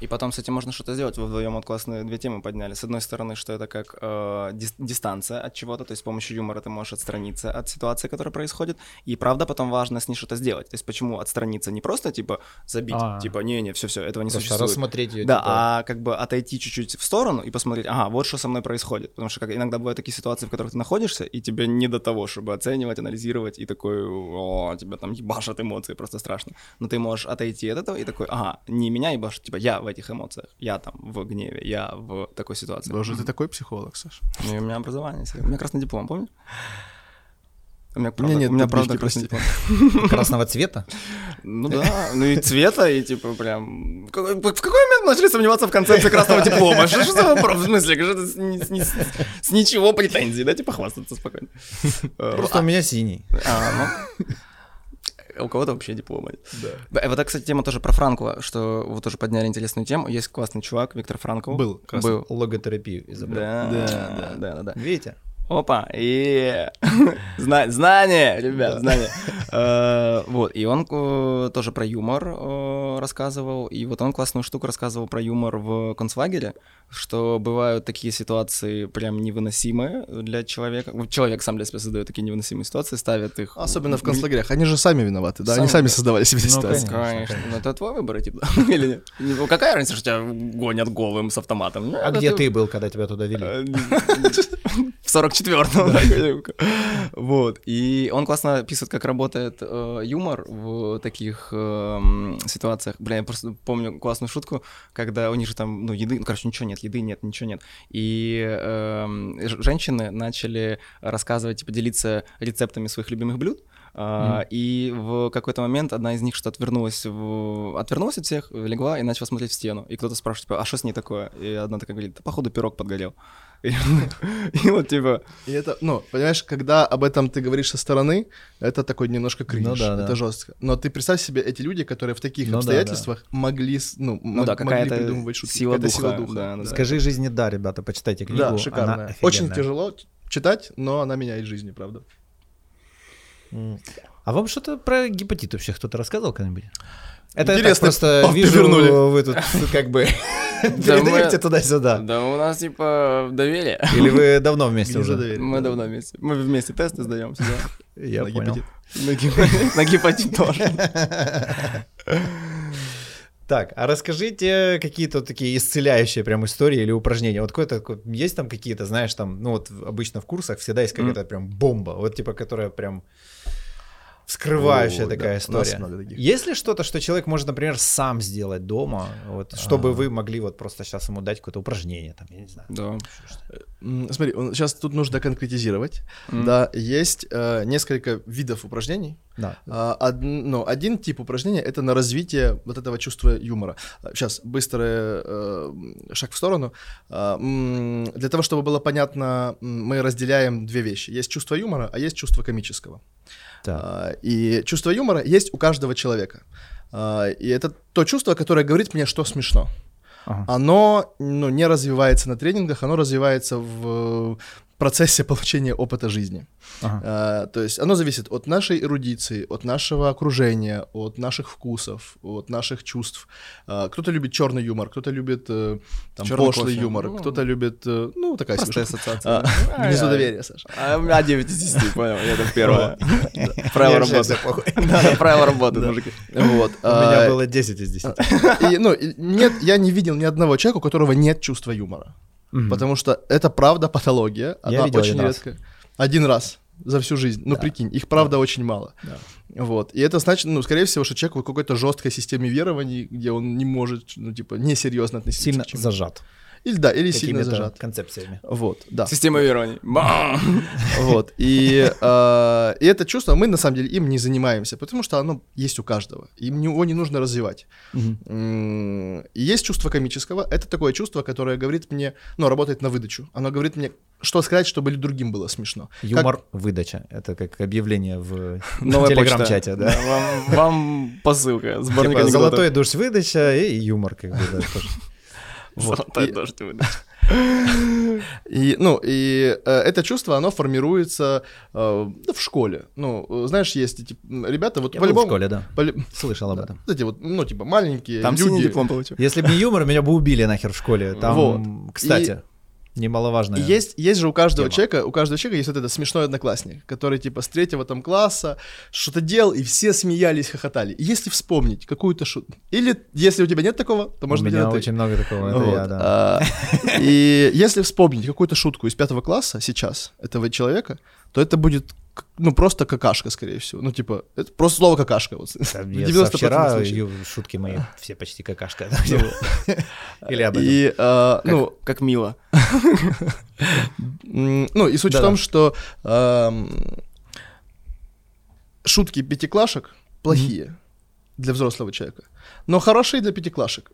И потом с этим можно что-то сделать. Вы вдвоем вот классные две темы подняли. С одной стороны, что это как э, дис- дистанция от чего-то, то есть с помощью юмора ты можешь отстраниться от ситуации, которая происходит. И правда потом важно с ней что-то сделать. То есть почему отстраниться? Не просто типа забить, А. типа не-не, все-все, этого не Просто существует. рассмотреть ее. Да, а как бы отойти чуть-чуть в сторону и посмотреть, ага, вот что со мной происходит. Потому что как иногда бывают такие ситуации, в которых ты находишься, и тебе не до того, чтобы оценивать, анализировать, и такой, о, тебя там ебашат эмоции, просто страшно. Но ты можешь отойти от этого и такой, ага, не меня ебашат, типа я в этих эмоциях, я там в гневе, я в такой ситуации. Боже, ты такой психолог, Саш. Ну, у меня образование, у меня красный диплом, помнишь? У меня, правда, нет у меня правда красный диплом. Красного цвета? Ну да, ну и цвета, и типа прям... В какой, момент начали сомневаться в концепции красного диплома? Что ж за вопрос? В смысле, что с, с с ничего претензий, дайте похвастаться спокойно. Э, Просто у меня синий. а, ну. У кого-то вообще диплома нет. Да, Вот, это, кстати, тема тоже про Франкова, что вы тоже подняли интересную тему. Есть классный чувак, Виктор Франков. Был, Был. Логотерапию изобрел. Да, да, да, да, да. Видите? Опа, и Зна- знания, ребят, знания. Э, Вот, и он э, тоже про юмор э, рассказывал, и вот он классную штуку рассказывал про юмор в концлагере, что бывают такие ситуации прям невыносимые для человека. Человек сам для себя создает такие невыносимые ситуации, ставит их... Особенно в концлагерях. Они же сами виноваты, да? Они Сами, сами да. создавали себе Ну, ситуации. Конечно, это твой выбор, типа, или нет? Ну, Какая разница, что тебя гонят голым с автоматом? Ну, А где ты был, когда тебя туда вели? В 44-м. Да, Вот. И он классно описывает, как работает э, юмор в таких эм, ситуациях. Бля, я просто помню классную шутку, когда у них же там, ну, еды, ну, короче, ничего нет, еды нет, ничего нет. И эм, женщины начали рассказывать, типа, делиться рецептами своих любимых блюд. А, И в какой-то момент одна из них что отвернулась, в... отвернулась от всех, легла и начала смотреть в стену. И кто-то спрашивает, типа, а что с ней такое? И одна такая говорит, да, походу, пирог подгорел. И, вот, типа, И это, ну, понимаешь, когда об этом ты говоришь со стороны, это такой немножко кринж, Ну да, это да. жестко. Но ты представь себе эти люди, которые в таких Ну да, обстоятельствах могли, с- ну, ну мог- да, могли какая-то придумывать шутки. сила Какая-то духа. сила духа. да, да, да. Скажи жизни да, ребята, почитайте книгу. Да, она шикарная. Очень тяжело читать, но она меняет жизни, правда. А вам что-то про гепатит вообще кто-то рассказывал когда-нибудь? Это я так Интересно. просто вижу, вы тут как бы Да передаете туда-сюда. Да у нас, типа, доверие. Или вы давно вместе уже? Мы давно вместе. Мы вместе тесты сдаем всегда. Я На понял. На гепатит- тоже. Так, а расскажите какие-то такие исцеляющие прям истории или упражнения. Вот какой-то есть там какие-то, знаешь, там, ну вот обычно в курсах всегда есть какая-то прям бомба, вот типа, которая прям вскрывающая О, такая да, история. много таких. Есть ли что-то, что человек может, например, сам сделать дома, вот, чтобы вы могли вот просто сейчас ему дать какое-то упражнение, там, я не знаю. Да. Смотри, сейчас тут нужно конкретизировать. М. Да, есть э, несколько видов упражнений, Да. А, од- ну, один тип упражнения это на развитие вот этого чувства юмора. Сейчас быстрый э, шаг в сторону. А, м, для того, чтобы было понятно, мы разделяем две вещи. Есть чувство юмора, а есть чувство комического. Так. А, И чувство юмора есть у каждого человека. А, И это то чувство, которое говорит мне, что смешно. Ага. Оно ну, не развивается на тренингах, оно развивается в процессе получения опыта жизни. Ага. А, То есть оно зависит от нашей эрудиции, от нашего окружения, от наших вкусов, от наших чувств. А, Кто-то любит черный юмор, кто-то любит э, там, пошлый кофе. юмор, Ну, кто-то любит, э, ну, такая себе Простая штука. ассоциация. А, Гнездо доверия, Саша. А у меня 9 из 10, понял, это первое. Правило работы. Да, правило работы, мужики. Вот. У меня а, было 10 из 10. И, ну, и нет, я не видел ни одного человека, у которого нет чувства юмора. Мгм. Потому что это правда патология. Она видел очень один раз. редко. Один раз за всю жизнь. Ну, Да. прикинь, их правда очень мало. Да. Вот. И это значит, ну, скорее всего, что человек в какой-то жесткой системе верований, где он не может, ну, типа, несерьезно относиться Сильно к чему. зажат. Или да, или сильно зажат. концепциями. Вот, да. Система верований. Бам! Вот. И, э, и это чувство, мы на самом деле им не занимаемся, потому что оно есть у каждого. Им его не нужно развивать. И есть чувство комического. Это такое чувство, которое говорит мне, ну, работает на выдачу. Оно говорит мне, что сказать, чтобы людям было смешно. Как- Юмор выдача. Это как объявление в телеграм-чате, да. Вам, вам посылка. Сборник Типа золотой душ выдача и юмор, как бы, да, тоже. Вот. И- дождь. И, ну, и э, это чувство, оно формируется э, ну, в школе. Ну, знаешь, есть эти ребята, вот Я был в по-любому... школе, да. полю- Слышал об да, этом. эти вот, ну, типа, маленькие Там люди. синий диплом получил. Если бы не юмор, меня бы убили нахер в школе. Там, Вот. кстати, немаловажно. И есть, есть же у каждого тема. человека, у каждого человека есть вот этот смешной одноклассник, который типа с третьего там класса что-то делал, и все смеялись, хохотали. И если вспомнить какую-то шутку, или если у тебя нет такого, то У может быть меня это ты. очень много такого. Это Вот, я, да. а, И если вспомнить какую-то шутку из пятого класса сейчас этого человека, то это будет ну просто какашка, скорее всего. Ну типа это просто слово какашка. Вот. Я 90% со вчера шутки мои все почти какашка. Ну, Или об этом. И а, Как, ну как мило. Ну, и суть в том, что шутки пятиклашек плохие для взрослого человека, но хорошие для пятиклашек.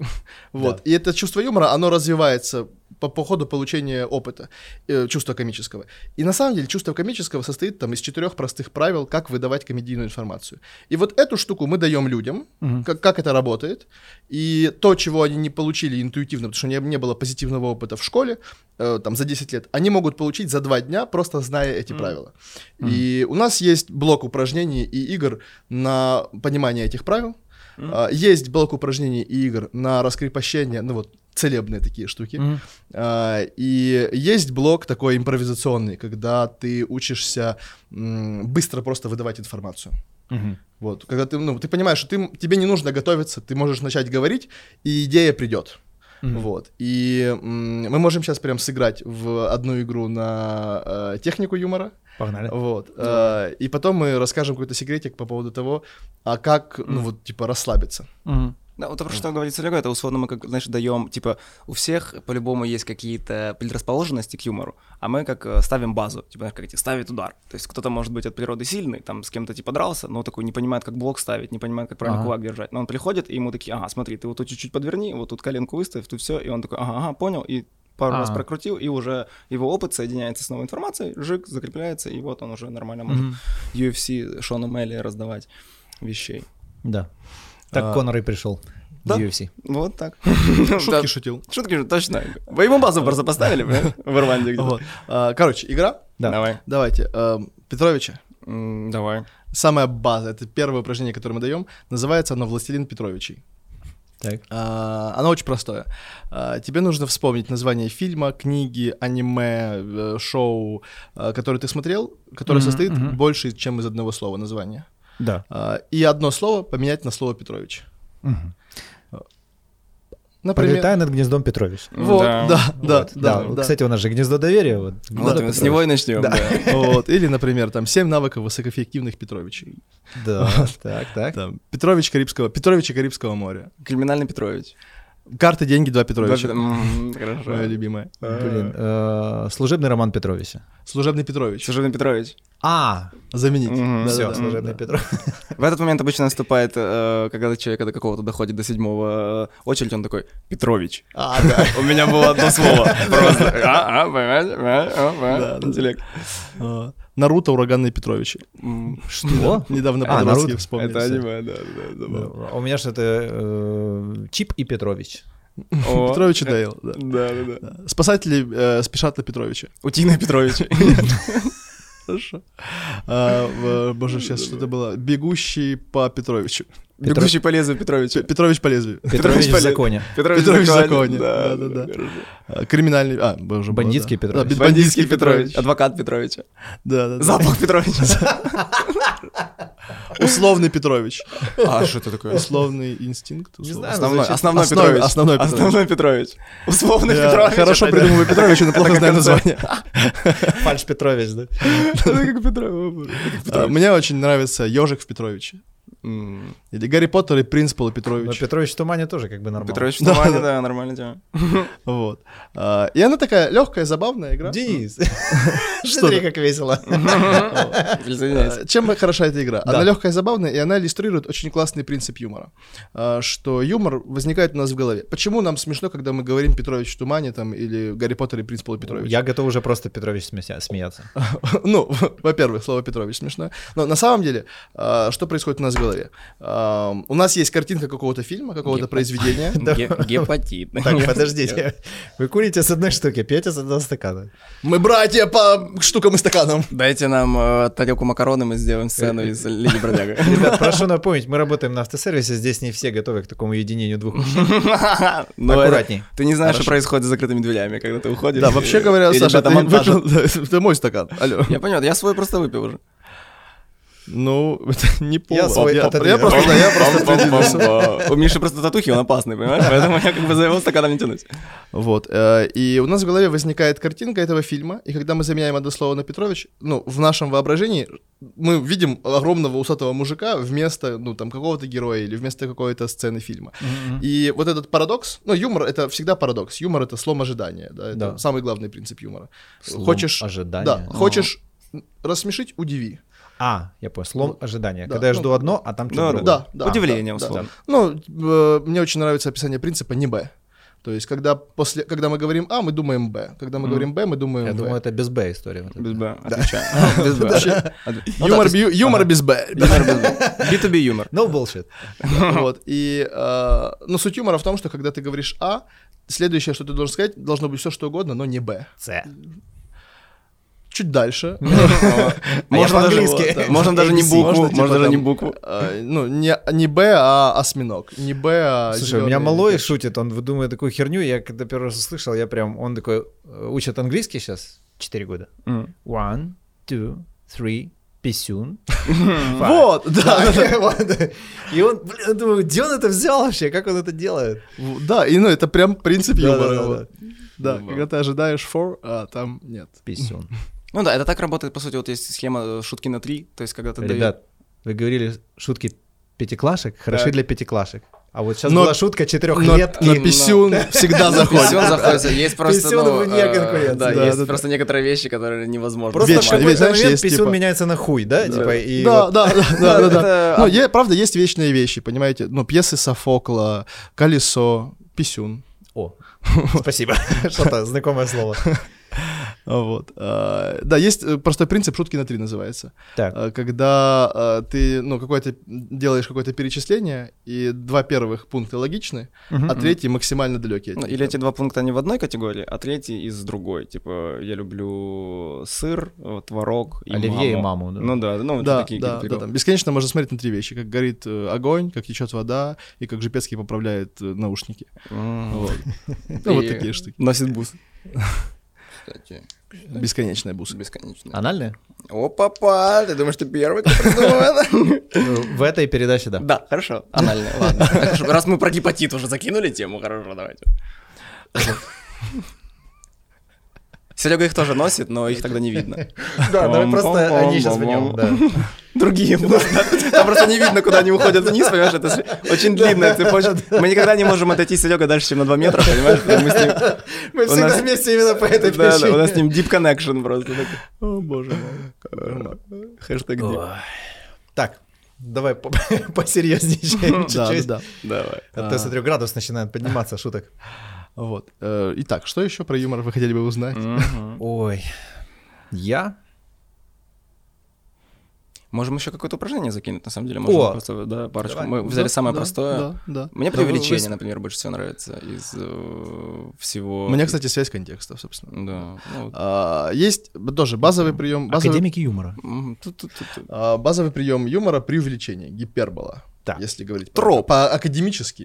Вот. И это чувство юмора, оно развивается по, по ходу получения опыта, э, чувства комического. И на самом деле чувство комического состоит там из четырех простых правил, как выдавать комедийную информацию. И вот эту штуку мы даем людям, Мгм. как, как это работает, и то, чего они не получили интуитивно, потому что не, не было позитивного опыта в школе, э, там, за 10 лет, они могут получить за 2 дня, просто зная эти правила. И у нас есть блок упражнений и игр на понимание этих правил, А, есть блок упражнений и игр на раскрепощение, ну вот, целебные такие штуки. Мгм. А, И есть блок такой импровизационный, когда ты учишься м, быстро просто выдавать информацию. Мгм. Вот, когда ты, ну, ты понимаешь, что ты, тебе не нужно готовиться, ты можешь начать говорить, и идея придет. Мгм. Вот. И м, мы можем сейчас прям сыграть в одну игру на э, технику юмора. Погнали. Вот. э, и потом мы расскажем какой-то секретик по поводу того, а как, ну вот, типа, расслабиться. Мгм. Да, вот то, про что говорит Серега, это условно мы, как, знаешь, даем, типа, у всех по-любому есть какие-то предрасположенности к юмору, а мы как э, ставим базу, типа, как эти, ставит удар. То есть кто-то может быть от природы сильный, там, с кем-то, типа, дрался, но такой не понимает, как блок ставить, не понимает, как правильно Ага. кулак держать. Но он приходит, и ему такие, ага, смотри, ты вот тут чуть-чуть подверни, вот тут коленку выставь, тут все, и он такой, ага, ага, понял, и пару раз Ага. прокрутил, и уже его опыт соединяется с новой информацией, жик, закрепляется, и вот он уже нормально может Мгм. UFC Шону Мелли раздавать вещей. Да. Так А, Конор и пришел да. UFC. Вот так. Шутки Да. шутил. Шутки же точно. Вы ему базу просто поставили, в Ирландии где-то. Вот. А, Короче, игра. Да. Давай. Давайте. эм, Петровича. Давай. Самая база, это первое упражнение, которое мы даем. Называется оно «Властелин Петровичей». Так. А, Оно очень простое. А, Тебе нужно вспомнить название фильма, книги, аниме, э, шоу, а, который ты смотрел, которое Мгм, состоит мгм. больше, чем из одного слова названия. Да. А, И одно слово поменять на слово Петрович. Мгм. Например, Пролетая над гнездом Петрович. Вот, Да. да, да, Вот. да, Вот, да. Кстати, у нас же гнездо доверия. Вот, Вот, с него и начнем. да. Вот. Или, например, там «Семь навыков высокоэффективных Петровичей». Да, так, так. Там, Петрович Карибского, Петровичи Карибского моря. Криминальный Петрович. Карты, деньги, два Петровича. Хорошо. Моя любимая. Блин, э, служебный роман Петровича. Служебный Петрович. Служебный Петрович. А, Заменить. Все, служебный Петров. В этот момент обычно наступает, э, когда человек до какого-то доходит до седьмого э, очередь, он такой, Петрович. А, да. У меня было одно слово. Просто. А, а? А, а, а. Интеллект. Наруто, ураганные Петровичи. Что? Недавно А, подростки Наруто? вспомнили. Это аниме, да, да, да. Да, У меня что-то э, Чип и Петрович. Петрович и Дейл, да. Да, да, да. Спасатели э, спешат на Петровича. Утиные Петровичи. Хорошо. А, боже, сейчас что-то было. Бегущий по Петровичу. Бегущий по лезвию П- Петровича. Петрович по лезвию. Петрович в полез. законе. Петрович, Петрович в законе. Да, Да, да. А, Криминальный... А, боже, было, Бандитский да. Петрович. Да, Бандитский Петрович. Адвокат Петровича. Да, да, да. Запах Петровича. Условный Петрович. А что это такое? Условный инстинкт. Не знаю, Основной, Петрович. основной Петрович. Основной Петрович. Условный Петрович. Хорошо придумываю Петрович, но плохо знаю название. Фальш Петрович, да? Петрович. А, Мне очень нравится ежик в Петровиче. Или Гарри Поттер и принц Но Полупетрович. Петрович в тумане тоже как бы нормально. Петрович в Да, тумане, да. нормальная тема. Вот. А, И она такая легкая, забавная игра. Денис, Что смотри, как весело. А, Чем хороша эта игра? Она легкая, забавная, и она иллюстрирует очень классный принцип юмора. А, Что юмор возникает у нас в голове. Почему нам смешно, когда мы говорим Петрович в тумане там, или Гарри Поттер и принц Полупетрович? Я готов уже просто Петрович смея- смеяться. Ну, во-первых, слово Петрович смешное. Но на самом деле, что происходит у нас в голове? А, У нас есть картинка какого-то фильма, какого-то произведения. Ге- Гепатит. Так, подождите. Вы курите с одной штуки, пьете с одного стакана. Мы братья по штукам и стаканам. Дайте нам э, тарелку макароны, мы сделаем сцену из Леди Бродяга. Ребят, прошу напомнить, мы работаем на автосервисе, здесь не все готовы к такому единению двух Аккуратней. Ты не знаешь, что происходит за закрытыми дверями, когда ты уходишь. Да, вообще говоря, Саша, это мой стакан. Алло. Я понял, я свой просто выпил уже. Ну, это не повод. Я свой я, отодвинул. я просто, да, я просто. У Миши просто татухи, он опасный, понимаешь? Поэтому я как бы за его стаканом не тянусь. Вот. э, И у нас в голове возникает картинка этого фильма, и когда мы заменяем одно слово на Петрович, ну, в нашем воображении мы видим огромного усатого мужика вместо, ну, там, какого-то героя или вместо какой-то сцены фильма. И вот этот парадокс, ну, юмор — это всегда парадокс. Юмор — это слом ожидания, да, это самый главный принцип юмора. Хочешь, ожидания. Да, хочешь рассмешить — удиви. А, я понял, слом Ну, ожидания. да, Когда я ну, жду одно, а там да, что-то другое. Да, да. Удивление, да, да. условно. Ну, э, мне очень нравится описание принципа «не Б». То есть, когда, после, когда мы говорим А, мы думаем Б. Когда мы говорим Б, мы думаем Я В. думаю, это без Б история. вот. Без Б, отвечаю. Без Б. Юмор, Ну да, без Б. Юмор без Б. B2B юмор. No bullshit. Вот. И, ну, суть юмора в том, что когда ты говоришь А, следующее, что ты должен сказать, должно быть все, что угодно, но не Б. С. Чуть дальше. Можно даже, можно даже не букву, Можно, даже не букву. Ну, не, не Б, а осьминог. Не Б, а Слушай, у меня малой шутит, он выдумывает такую херню, я когда первый раз услышал, я прям, он такой, э, учит английский сейчас, 4 года. One, two, three, писюн. Вот, да. И он, блин, думаю, где он это взял вообще, как он это делает? Да, и ну это прям принцип Да, юмора. Да, Ну, когда ты ожидаешь for, а там нет. Писюн. Ну да, это так работает, по сути, вот есть схема э, шутки на три, то есть когда ты. Ребят, вы говорили шутки пятиклашек, хороши Так. для пятиклашек. А вот сейчас Но- была шутка Но, четырехлетки. но писюн всегда заходит. Писюн заходит. Есть просто, Писюн ну, вне э, конкуренции. Да, Да, есть да, просто некоторые вещи, которые невозможно. Просто Вечно, в какой-то знаешь, момент есть, писюн типа- меняется на хуй, да? Да. Типа, и да, вот- да, да, да, да, да. Это- Ну, е- правда, есть вечные вещи, понимаете? Ну, пьесы Софокла, Колесо, Писюн. О, спасибо. Что-то знакомое слово. Вот. А, Да, есть э, простой принцип шутки на три называется. Так, А, Когда а, ты, ну, какое-то делаешь какое-то перечисление, и два первых пункта логичны, а третий максимально далекий Ну. Или эти два пункта не в одной категории, а третий из другой. Типа, я люблю сыр, творог и Оливье и маму. маму, да. Ну да, ну Да, такие да, да, там бесконечно можно смотреть на три вещи. Как горит э, огонь, как течет вода, и как Жипецкий поправляет э, наушники. М. Вот. Ну, вот такие штуки. Носит бус. Кстати, Бесконечная буса. бесконечно. Анальные? О, папа, ты думаешь, ты первый, кто придумал? В этой передаче, да. Да, хорошо, анальное, ладно. Раз мы про гепатит уже закинули тему, хорошо, давайте. Серега их тоже носит, но их тогда не видно. Да, давай просто они сейчас в нем, да. Другие просто. Там просто не видно, куда они уходят вниз, понимаешь? Это очень длинная цепочка. Мы никогда не можем отойти с Серега дальше, чем на 2 метра, понимаешь? Мы с ним... Мы У всегда нас- вместе именно по этой Да, да, у причине. нас с ним deep connection просто. О, боже мой. Хэштег deep. Так, давай по- посерьезнее Да, чуть-чуть. да, да. Давай. А то, смотрю, градус начинает подниматься, шуток. Вот. Э, Итак, что еще про юмор вы хотели бы узнать? Ой, я? Можем еще какое-то упражнение закинуть, на самом деле. Можем О! просто, да, парочку. Давай. Мы взяли Да, самое да, простое. Да, да. Мне Да, преувеличение, вы- например, больше всего нравится из э, всего. Мне, кстати, связь контекстов, собственно. Да. ну, вот. А, Есть тоже базовый прием. Базовый, Академики юмора. М, тут-тут-тут. а, базовый прием юмора преувеличение, гипербола. Так. Если говорить Троп.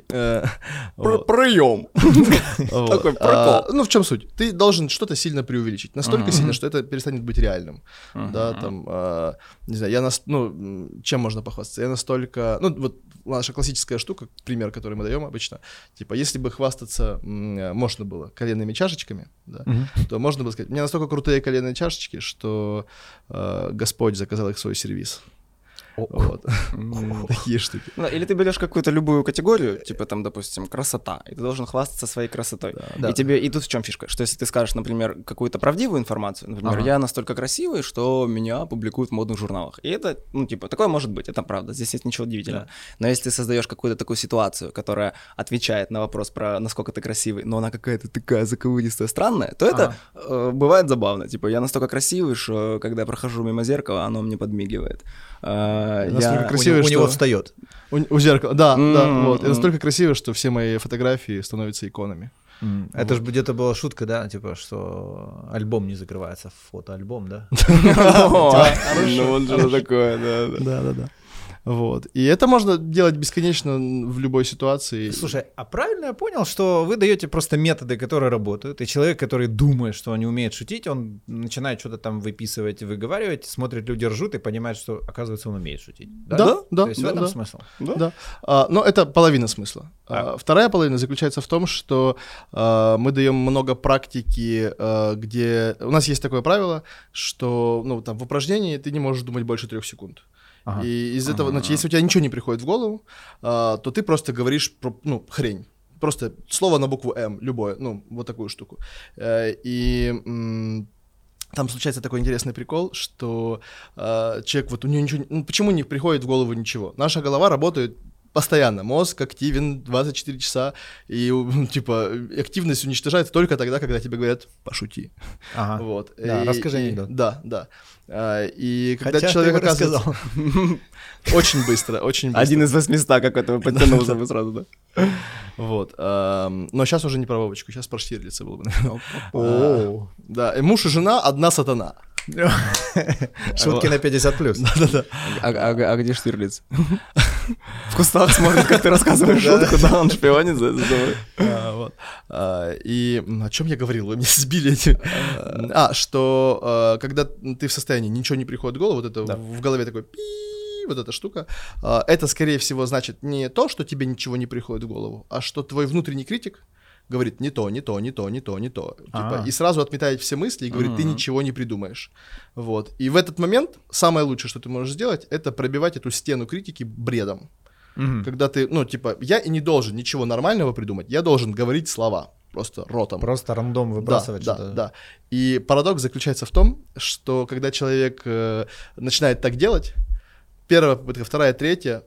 Э, вот. Прием. Вот. Такой А, прикол. Ну, в чем суть? Ты должен что-то сильно преувеличить. Настолько сильно, что это перестанет быть реальным. Да, там, а, не знаю, я нас, ну, чем можно похвастаться? Я настолько, ну, вот наша классическая штука, пример, который мы даем обычно, типа, если бы хвастаться можно было коленными чашечками, да, то можно было сказать, у меня настолько крутые коленные чашечки, что э, Господь заказал их в свой сервис. Вот. Такие штуки. Ну, Или ты берешь какую-то любую категорию, типа там, допустим, красота, и ты должен хвастаться своей красотой. Да. И тебе, и тут в чем фишка? Что если ты скажешь, например, какую-то правдивую информацию, например, Ага. я настолько красивый, что меня публикуют в модных журналах. И это, ну, типа, такое может быть, это правда, здесь нет ничего удивительного. Но если ты создаешь какую-то такую ситуацию, которая отвечает на вопрос про насколько ты красивый, но она какая-то такая заковыристая, странная, то это э, бывает забавно. Типа, я настолько красивый, что когда я прохожу мимо зеркала, оно мне подмигивает. Э, Настолько я- красивый. Красивое, у, него- у него что- встает. У, у зеркала, да, да, М, вот. И настолько красиво, что все мои фотографии становятся иконами. Это же где-то была шутка, да, типа, что альбом не закрывается, фотоальбом, да? О, Ну, вот что такое, да. Да, да, да. Вот. И это можно делать бесконечно в любой ситуации. Слушай, а правильно я понял, что вы даете просто методы, которые работают, и человек, который думает, что он не умеет шутить, он начинает что-то там выписывать, выговаривать, смотрит, люди ржут и понимает, что, оказывается, он умеет шутить. Да, да, То есть в да, этом да. смысл. Да. А, но это половина смысла. А, вторая половина заключается в том, что а, мы даем много практики, а, где у нас есть такое правило, что ну там в упражнении ты не можешь думать больше трех секунд. Ага. И из этого, Ага. значит, если у тебя ничего не приходит в голову, а, то ты просто говоришь про, ну, хрень. Просто слово на букву М, любое, ну, вот такую штуку. Э, И там случается такой интересный прикол, что э, человек, вот у него ничего, ну, почему не приходит в голову ничего? Наша голова работает постоянно, мозг активен 24 часа, и, типа, активность уничтожается только тогда, когда тебе говорят «пошути». Ага. Вот. Да, И- расскажи и- анекдот. Да, да. А, И когда Хотя человек оказывается... рассказал. Очень быстро, очень быстро. Один из 800 какой-то подтянулся бы сразу, да. Вот. Но сейчас уже не про Вовочку, сейчас про Штирлица было бы, наверное. О. Да, и муж и жена одна сатана. Шутки на 50 плюс. Да-да-да. А, а- а где Штирлиц? В кустах смотрит, как ты рассказываешь шутку, да, он шпионит за тобой. А, И о чем я говорил? Вы меня сбили эти. А, что когда ты в состоянии ничего не приходит в голову, вот это в голове такой вот эта штука, это, скорее всего, значит не то, что тебе ничего не приходит в голову, а что твой внутренний критик говорит не то, не то, не то, не то, не то. Типа, А. и сразу отметает все мысли и говорит, ты ничего не придумаешь. Вот. И в этот момент самое лучшее, что ты можешь сделать, это пробивать эту стену критики бредом. Мгм. Когда ты, ну, типа, я и не должен ничего нормального придумать, я должен говорить слова, просто ротом. Просто рандом выбрасывать да, что-то. да, да. И парадокс заключается в том, что когда человек э, начинает так делать, первая попытка, вторая, третья,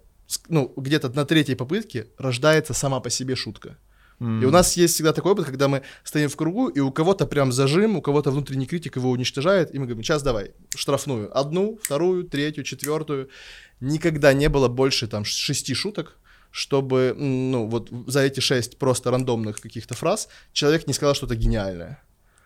ну, где-то на третьей попытке рождается сама по себе шутка. И у нас есть всегда такой опыт, когда мы стоим в кругу, и у кого-то прям зажим, у кого-то внутренний критик его уничтожает, и мы говорим, сейчас давай, штрафную. Одну, вторую, третью, четвертую. Никогда не было больше там шести шуток, чтобы, ну, вот за эти шесть просто рандомных каких-то фраз человек не сказал что-то гениальное.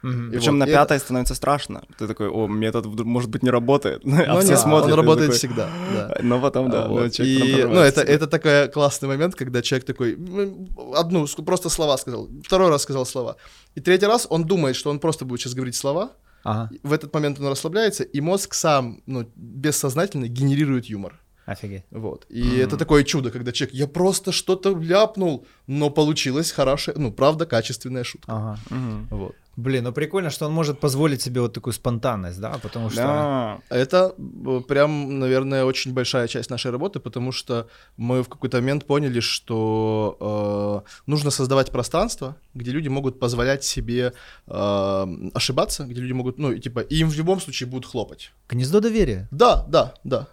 И Причем вот, на и пятой становится страшно. Ты такой, о, метод, может быть, не работает. А Ну, все нет, смотрят. Он работает такой, всегда, да. Но потом, да. А, ну, вот. И, ну, это, это такой классный момент, когда человек такой, «М, одну, просто слова сказал, второй раз сказал слова. И третий раз он думает, что он просто будет сейчас говорить слова, Ага, в этот момент он расслабляется, и мозг сам, ну, бессознательно генерирует юмор. офигеть. Вот. И это такое чудо, когда человек, я просто что-то ляпнул, но получилась хорошая, ну, правда, качественная шутка. Ага. Мгм. Вот. Блин, ну прикольно, что он может позволить себе вот такую спонтанность, да, потому что... Да. Это э, прям, наверное, очень большая часть нашей работы, потому что мы в какой-то момент поняли, что э, нужно создавать пространство, где люди могут позволять себе э, ошибаться, где люди могут, ну, типа, им в любом случае будут хлопать. Гнездо доверия. Да, да, да.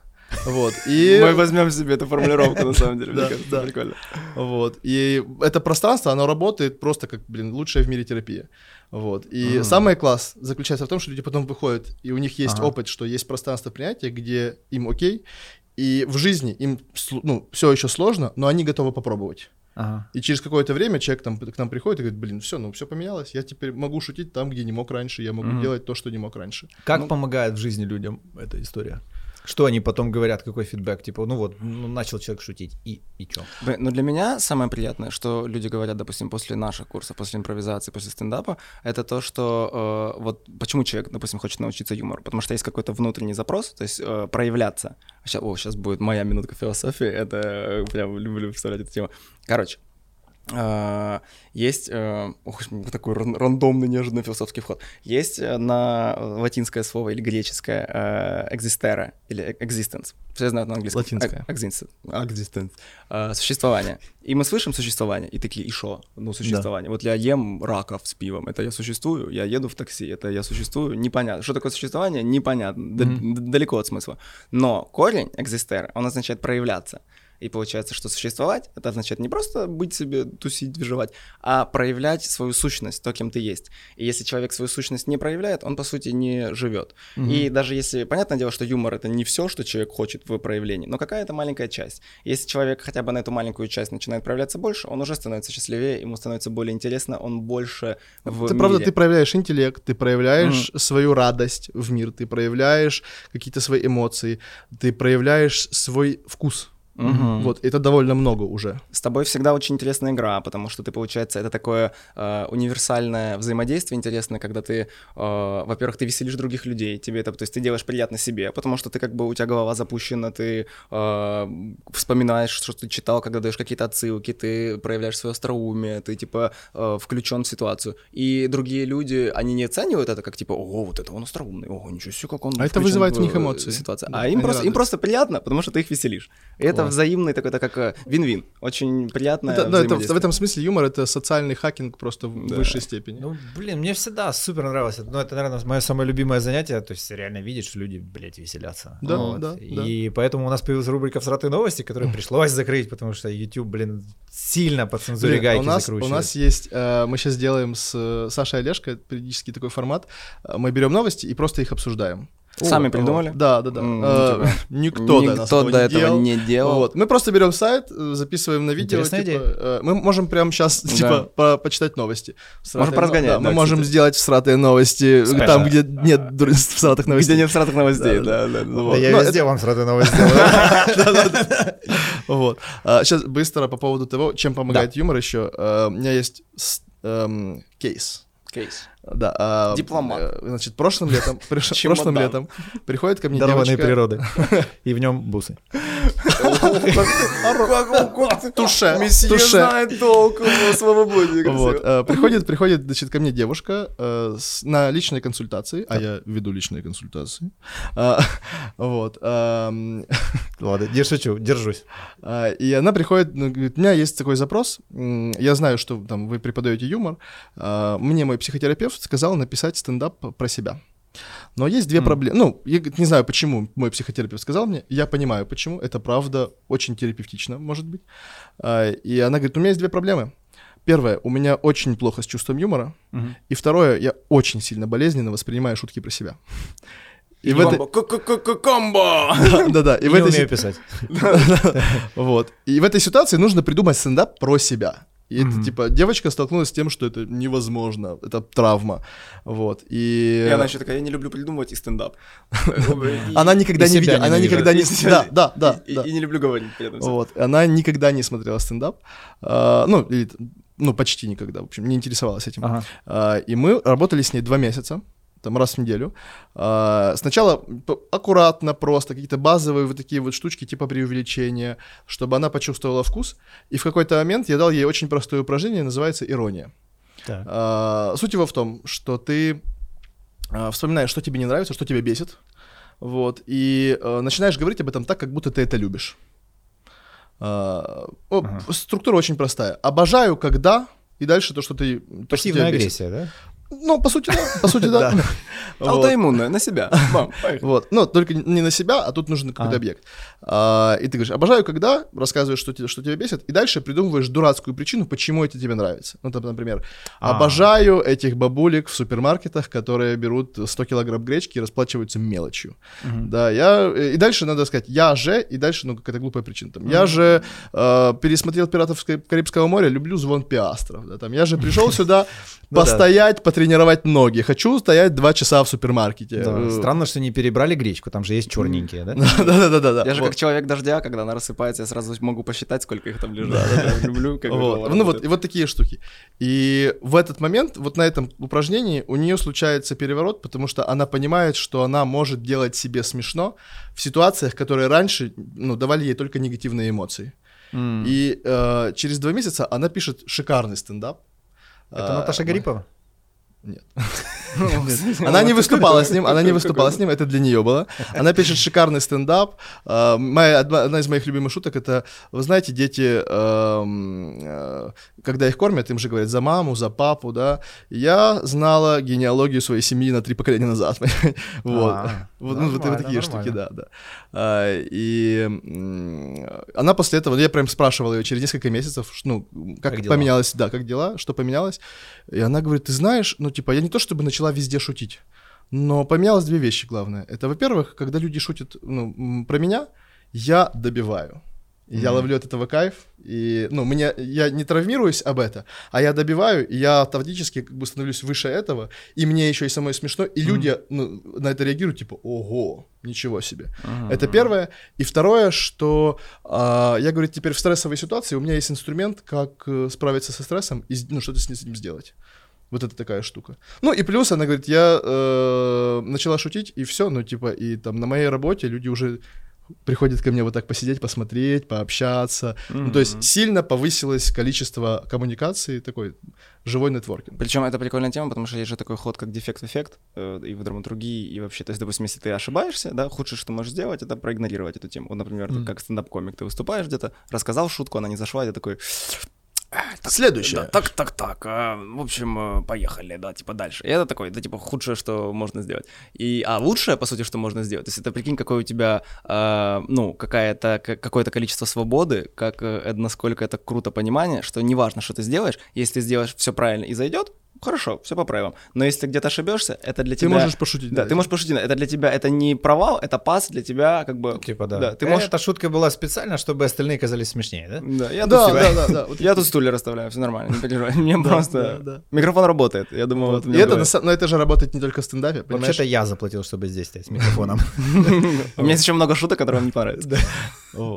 Вот. И... Мы возьмем себе эту формулировку, на самом деле, мне Да, кажется, прикольно. Вот. И это пространство, оно работает просто как, блин, лучшая в мире терапия. Вот. И самый класс заключается в том, что люди потом выходят, и у них есть опыт, что есть пространство принятия, где им окей, и в жизни им ну, все еще сложно, но они готовы попробовать. Ага. И через какое-то время человек там, к нам приходит и говорит, блин, все, ну все поменялось, я теперь могу шутить там, где не мог раньше, я могу Мгм. делать то, что не мог раньше. Как Ну- помогает в жизни людям эта история? Что они потом говорят, какой фидбэк? Типа, ну вот, ну, начал человек шутить, и, и чё? Ну, для меня самое приятное, что люди говорят, допустим, после наших курсов, после импровизации, после стендапа, это то, что э, вот почему человек, допустим, хочет научиться юмору, потому что есть какой-то внутренний запрос, то есть э, проявляться. Сейчас, о, сейчас будет моя минутка философии, это э, прям люблю вставлять эту тему. Короче, есть, э, ох, такой ран- рандомный, неожиданный философский вход. Есть э, на латинское слово или греческое э, existere или existence. Все знают на английском. Латинское. Э, Existence. Existence. Э, Существование. И мы слышим существование, и такие, и шо? Ну, существование. Вот я ем раков с пивом, это я существую, я еду в такси, это я существую, непонятно. Что такое существование? Непонятно, д- далеко от смысла. Но корень existere, он означает проявляться. И получается, что существовать, это означает не просто быть себе, тусить, выживать, а проявлять свою сущность, то, кем ты есть. И если человек свою сущность не проявляет, он, по сути, не живет. И даже если, понятное дело, что юмор — это не все, что человек хочет в проявлении, но какая-то маленькая часть. Если человек хотя бы на эту маленькую часть начинает проявляться больше, он уже становится счастливее, ему становится более интересно, он больше в ты правда, мире. ты проявляешь интеллект, ты проявляешь свою радость в мир, ты проявляешь какие-то свои эмоции, ты проявляешь свой вкус. Мгм. Вот, это довольно много уже. С тобой всегда очень интересная игра, потому что ты, получается, это такое э, универсальное взаимодействие интересное, когда ты, э, во-первых, ты веселишь других людей, тебе это, то есть ты делаешь приятно себе, потому что ты как бы у тебя голова запущена, ты э, вспоминаешь, что ты читал, когда даешь какие-то отсылки, ты проявляешь свое остроумие, ты типа э, включен в ситуацию, и другие люди, они не оценивают это как типа, ого, вот это он остроумный, ого, ничего себе, как он А это вызывает в, у них э, эмоции. ситуацию. Да, а им просто, им просто приятно, потому что ты их веселишь. И это Класс. взаимный такой, это как э, вин-вин, очень приятное Это- да, это, в этом смысле юмор это социальный хакинг просто в Да. высшей степени. Ну, блин, мне всегда супер нравилось. это. Ну, это, наверное, мое самое любимое занятие. То есть реально видеть, что люди, блядь, веселятся. Да, Вот. да, И поэтому у нас появилась рубрика «Всратые новости», которую пришлось закрыть, потому что YouTube, блин, сильно по цензуре Блин, гайки у нас, у закручивает. нас есть, э, мы сейчас делаем с э, Сашей Олешко периодически такой формат. Э, Мы берем новости и просто их обсуждаем. Сами придумали? Да, да, да. Э. Никто, до, нас Никто до этого делал. не делал. Вот. Мы просто берем сайт, э, записываем на видео. Интересная типа, э, мы можем прямо сейчас Да. типа по- почитать новости. Всратые Можем поразгонять, но- да, мы можем кстати. сделать всратые новости Спеша. там, где нет дур- всратых новостей. Где нет сратых новостей, Да, да, да. да. Да Вот. я Ну, везде вам сразу новость сделаю. Вот. сейчас быстро по поводу того, чем помогает юмор еще. Э, у меня есть с- эм, кейс. Кейс. Да, а, Дипломат. э, Значит, прошлым летом, прошлым летом приходит ко мне Дарованные девочка. природы. И в нем бусы. Туше, Месье знает толк свободе. Вот, э, приходит, приходит, значит, ко мне девушка э, на личной консультации, а я веду личные консультации. А, Вот. Ладно, не шучу, держусь. А, И она приходит, ну, говорит, у меня есть такой запрос, я знаю, что там вы преподаете юмор, а, мне мой психотерапевт сказал написать стендап про себя. Но есть две М. проблемы. Ну, я не знаю, почему мой психотерапевт сказал мне, я понимаю, почему, это правда очень терапевтично, может быть. А, И она говорит, у меня есть две проблемы. Первое, у меня очень плохо с чувством юмора, и второе, я очень сильно болезненно воспринимаю шутки про себя. И в этой... Комбо! Да-да, И в не этой умею писать. Вот. И в этой ситуации нужно придумать стендап про себя. И это, Мгм. типа, девочка столкнулась с тем, что это невозможно, это травма. Вот. И... И она еще такая, я не люблю придумывать и стендап. Она никогда не видела, она никогда не... Да, да, да. И- не люблю говорить при этом. всем. Вот. Она никогда не смотрела стендап. А, Ну, ну, почти никогда, в общем, не интересовалась этим. А, И мы работали с ней два месяца, там раз в неделю. А, Сначала аккуратно просто, какие-то базовые вот такие вот штучки типа преувеличения, чтобы она почувствовала вкус. И в какой-то момент я дал ей очень простое упражнение, называется ирония. Так. А, Суть его в том, что ты а, вспоминаешь, что тебе не нравится, что тебя бесит, вот, и э, начинаешь говорить об этом так, как будто ты это любишь. О, Ага. Структура очень простая. Обожаю, когда, и дальше то, что ты... То, что Пассивная бесит. агрессия, да? Ну, по сути, да. По сути, да. Аутоиммунная, на себя. Вот, но только не на себя, а тут нужен какой-то А. объект. А, и ты говоришь, обожаю, когда рассказываешь, что, тебя бесит, и дальше придумываешь дурацкую причину, почему это тебе нравится. Ну, там, например, А. обожаю этих бабулек в супермаркетах, которые берут 100 килограмм гречки и расплачиваются мелочью. Да, я... И дальше надо сказать, я же, и дальше, ну, какая-то глупая причина. Там, я же э, пересмотрел «Пиратов Ка- Карибского моря», люблю звон пиастров. Да, там, я же пришел сюда Ну да. Постоять, потренировать ноги. Хочу стоять два часа в супермаркете. Да, Э, Странно, что не перебрали гречку, там же есть черненькие, да? Да-да-да-да. Я же вот. как человек дождя, когда она рассыпается, я сразу могу посчитать, сколько их там лежит. Люблю, как Ну вот, и вот такие штуки. И в этот момент, вот на этом упражнении, у нее случается переворот, потому что она понимает, что она может делать себе смешно в ситуациях, которые раньше ну, давали ей только негативные эмоции. М. И э, через два месяца она пишет шикарный стендап. Это А, Наташа Гарипова? Нет. Она не выступала с ним, она не выступала с ним, это для нее было. Она пишет шикарный стендап. А, Моя, одна, из моих любимых шуток это, вы знаете, дети, эм, э, когда их кормят, им же говорят за маму, за папу, да. Я знала генеалогию своей семьи на три поколения назад. Вот. Вот, ну, вот нормально, такие штуки, да, да. А, И она после этого, я прям спрашивал ее через несколько месяцев, ну, как, Как поменялось, да, как дела, что поменялось. И она говорит, ты знаешь, ну, типа, я не то чтобы начала везде шутить, но поменялось две вещи главное. Это, во-первых, когда люди шутят ну, про меня, я добиваю. И Я ловлю от этого кайф, и, ну, мне, я не травмируюсь об это, а я добиваю, и я автоматически как бы становлюсь выше этого, и мне еще и самой смешно, и люди ну, на это реагируют, типа, ого, ничего себе. Мгм. Это первое. И второе, что а, я говорю, теперь в стрессовой ситуации у меня есть инструмент, как э, справиться со стрессом и ну, что-то с ним- с ним сделать. Вот это такая штука. Ну и плюс она говорит, я э, начала шутить, и все, ну типа, и там на моей работе люди уже приходят ко мне вот так посидеть, посмотреть, пообщаться. Ну, то есть сильно повысилось количество коммуникаций, такой живой нетворкинг. Причем это прикольная тема, потому что есть же такой ход, как дефект-эффект, э, и в драматургии, и вообще, то есть, допустим, если ты ошибаешься, да, худшее, что можешь сделать, это проигнорировать эту тему. Вот, например, ты Мгм. как стендап-комик, ты выступаешь где-то, рассказал шутку, она не зашла, и ты такой, Следующее. да, так, так, так, а, в общем, э, поехали, да, типа дальше. И это такое, это типа худшее, что можно сделать. И, а лучшее, по сути, что можно сделать, то есть это прикинь, какое у тебя, а, ну, какая-то, ка- какое-то количество свободы, как, э, насколько это круто понимание, что неважно, что ты сделаешь, если сделаешь все правильно и зайдет, хорошо, все по правилам. Но если ты где-то ошибешься, это для Ты тебя... можешь пошутить. Да, ты можешь пошутить, это для тебя, это не провал, это пас для тебя, как бы... Типа, да. Да, ты можешь... Эта шутка была специально, чтобы остальные казались смешнее, да? Да, я тут Да, себя- да, да, да. Вот Я тут стулья расставляю, все нормально, не переживай. Мне Да, просто... да, да. Микрофон работает, я думаю, Вот. И это, но это же работает не только в стендапе, понимаешь? Вообще-то я заплатил, чтобы здесь стоять с микрофоном. У меня есть еще много шуток, которые вам не понравятся.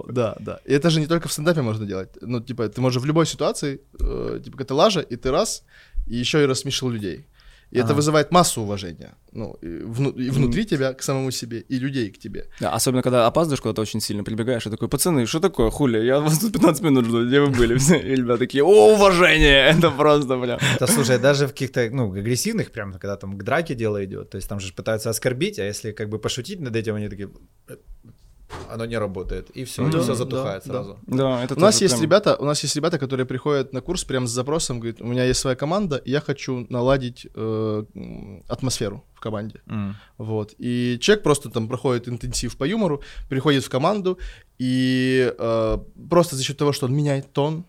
Да, да. И это же не только в стендапе можно делать. Ну, типа, ты можешь в любой ситуации, э, типа, когда ты лажа, и ты раз, и еще и рассмешил людей. И это Ага. вызывает массу уважения. Ну, и, вну- и внутри тебя к самому себе, и людей к тебе. Да, особенно, когда опаздываешь куда-то очень сильно, прибегаешь и такой, пацаны, что такое, хули, я вас тут 15 минут жду, где вы были? Все, и ребята такие, о, уважение, это просто, бля. Это, слушай, даже в каких-то, ну, агрессивных, прям, когда там к драке дело идет, то есть там же пытаются оскорбить, а если как бы пошутить над этим, они такие, «Э, оно не работает, и все, Да, все да, затухает да. сразу. Да, это У нас есть прям- ребята, у нас есть ребята, которые приходят на курс прям с запросом, говорят, у меня есть своя команда, я хочу наладить э, атмосферу в команде. М. Вот. И человек просто там проходит интенсив по юмору, приходит в команду, и э, просто за счет того, что он меняет тон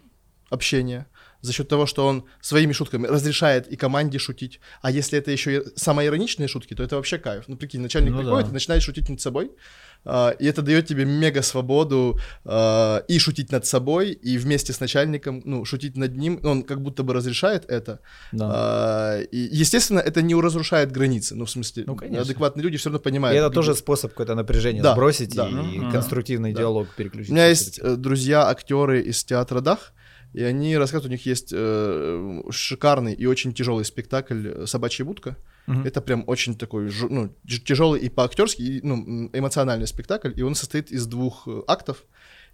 общения, за счет того, что он своими шутками разрешает и команде шутить. А если это еще и самоироничные шутки, то это вообще кайф. Ну, прикинь, начальник Ну приходит да. и начинает шутить над собой, а, и это дает тебе мега свободу а, и шутить над собой, и вместе с начальником, ну, шутить над ним. Он как будто бы разрешает это. Да. А, и, естественно, это не разрушает границы. Ну, в смысле, Ну, конечно. адекватные люди все равно И понимают. это как тоже бы- способ какое-то напряжение Да, сбросить да. и Мгм. конструктивный Да. диалог У переключить. меня есть э, друзья, актеры из театра Дах, и они рассказывают, у них есть э, шикарный и очень тяжелый спектакль «Собачья будка». Мгм. Это прям очень такой ну, тяжелый и по-актерски, и, ну, эмоциональный спектакль, и он состоит из двух э, актов.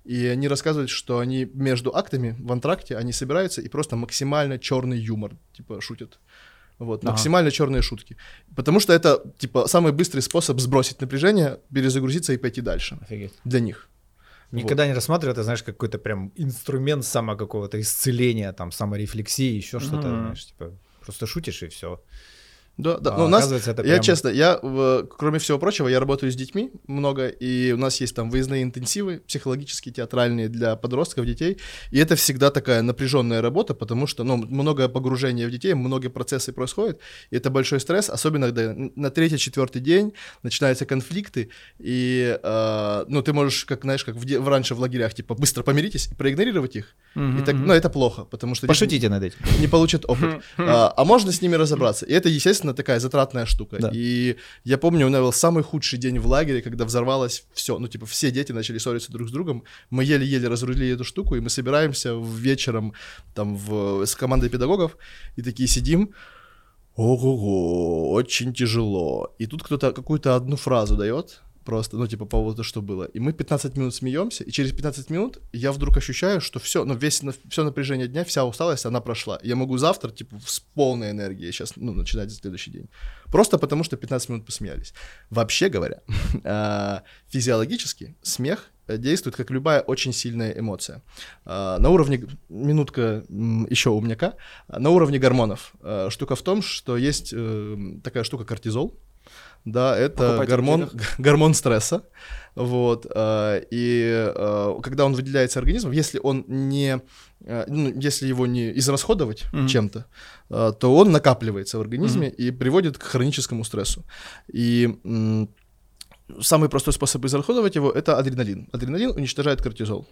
и они рассказывают, что они между актами в антракте, они собираются и просто максимально черный юмор, типа, шутят. Вот, Ага. максимально черные шутки. Потому что это, типа, самый быстрый способ сбросить напряжение, перезагрузиться и пойти дальше. Офигеть. Для них. Никогда не рассматривал, это, знаешь, какой-то прям инструмент само какого-то исцеления, там, саморефлексии, еще что-то, Мгм. знаешь, типа, просто шутишь и все. Да, да. А Ну, у нас, это я прям- честно, я, кроме всего прочего, я работаю с детьми много, и у нас есть там выездные интенсивы, психологические, театральные для подростков, детей, и это всегда такая напряженная работа, потому что, ну, много погружения в детей, многие процессы происходят, и это большой стресс, особенно когда на третий, четвертый день начинаются конфликты, и, э, ну, ты можешь, как, знаешь, как в, в раньше в лагерях, типа, быстро помиритесь и проигнорировать их, и так, ну, это плохо, потому что... Пошутите над этим. не получат опыт. А, а можно с ними разобраться. И это, естественно, такая затратная штука. Да. И я помню, у меня был самый худший день в лагере, когда взорвалось все. Ну, типа, все дети начали ссориться друг с другом. Мы еле-еле разрулили эту штуку, и мы собираемся вечером там в, с командой педагогов, и такие сидим. Ого-го, очень тяжело. И тут кто-то какую-то одну фразу дает, просто, ну, типа, по поводу, что было. И мы 15 минут смеемся, и через 15 минут я вдруг ощущаю, что все, ну, весь, все напряжение дня, вся усталость, она прошла. Я могу завтра, типа, с полной энергией сейчас, ну, начинать следующий день. Просто потому, что 15 минут посмеялись. Вообще говоря, а, физиологически смех э, действует как любая очень сильная эмоция. А, На уровне, минутка еще умняка, на уровне гормонов. а, Штука в том, что есть э, такая штука кортизол, да, это Покупайте гормон, гормон стресса, вот, а, и а, когда он выделяется организмом, если он не, а, ну, если его не израсходовать Мгм. чем-то, то он накапливается в организме и приводит к хроническому стрессу. И самый простой способ израсходовать его это адреналин. Адреналин уничтожает кортизол.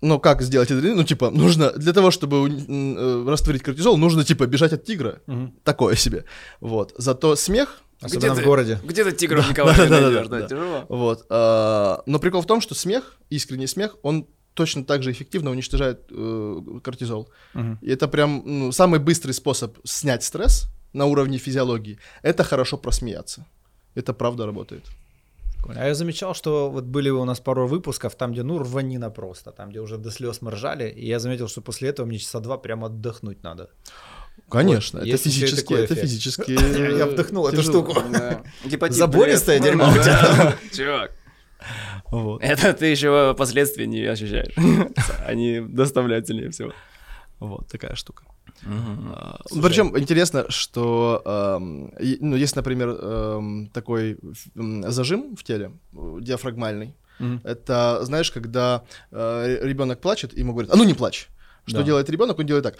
Но как сделать адреналин? Ну, типа, нужно для того, чтобы э, растворить кортизол, нужно, типа, бежать от тигра. Такое себе. Вот. Зато смех, Особенно Где в городе. Где ты тигров никого не найдешь, да, да. тяжело. вот. а, но прикол в том, что смех, искренний смех, он точно так же эффективно уничтожает э, кортизол. Мгм. И это прям ну, самый быстрый способ снять стресс на уровне физиологии. Это хорошо просмеяться. Это правда работает. А я замечал, что вот были у нас пару выпусков, там, где, ну, рванина просто, там, где уже до слез мы ржали, и я заметил, что после этого мне часа два прямо отдохнуть надо. Конечно, Вот, это еще и физически, это физически. Я вдохнул эту штуку. Забористое привет. дерьмо у тебя. Чувак, Вот. это ты еще последствия не ощущаешь. Они доставляют сильнее всего. Вот такая штука. А, Слушай. Причем интересно, что и- ну, есть, например, эм, такой м, зажим в теле, э, диафрагмальный. Мгм. Это, знаешь, когда ребенок плачет, и ему говорят, а ну не плачь. Что Да. делает ребенок? Он делает так.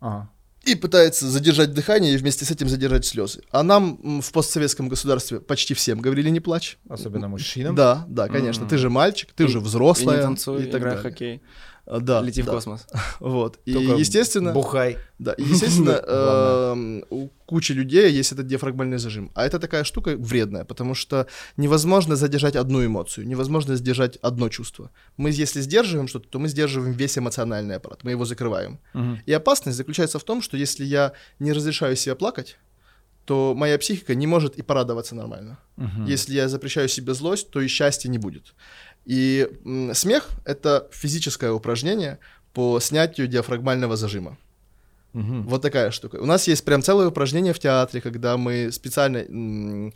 Ага. И пытается задержать дыхание и вместе с этим задержать слезы. А нам в постсоветском государстве почти всем говорили не плачь. Особенно мужчинам. Да, да, конечно. М. Ты же мальчик, ты И- же И взрослая. не танцуй, и так играй далее. хоккей, Да, лети в да. космос. Вот. И, Только естественно, Бухай. да, и, естественно, эм, у кучи людей есть этот диафрагмальный зажим. А это такая штука вредная, потому что невозможно задержать одну эмоцию, невозможно сдержать одно чувство. Мы, если сдерживаем что-то, то мы сдерживаем весь эмоциональный аппарат, мы его закрываем. И опасность заключается в том, что если я не разрешаю себе плакать, то моя психика не может и порадоваться нормально. Если я запрещаю себе злость, то и счастья не будет. И смех — это физическое упражнение по снятию диафрагмального зажима. Мгм. Вот такая штука. У нас есть прям целое упражнение в театре, когда мы специально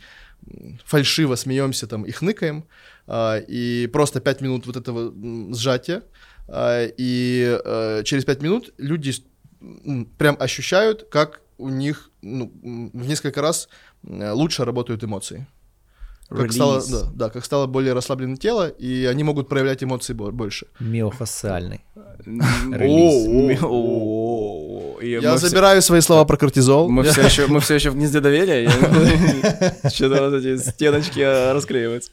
фальшиво смеемся там и хныкаем, а, и просто пять минут вот этого сжатия, а, и э, через пять минут люди прям ощущают, как у них ну, в несколько раз лучше работают эмоции. Как стало, да, да, как стало более расслабленное тело, и они могут проявлять эмоции бо- больше. Миофасциальный. Я забираю свои слова про кортизол. Мы все еще, мы все еще в гнезде доверия. Что-то вот эти стеночки а, расклеиваются.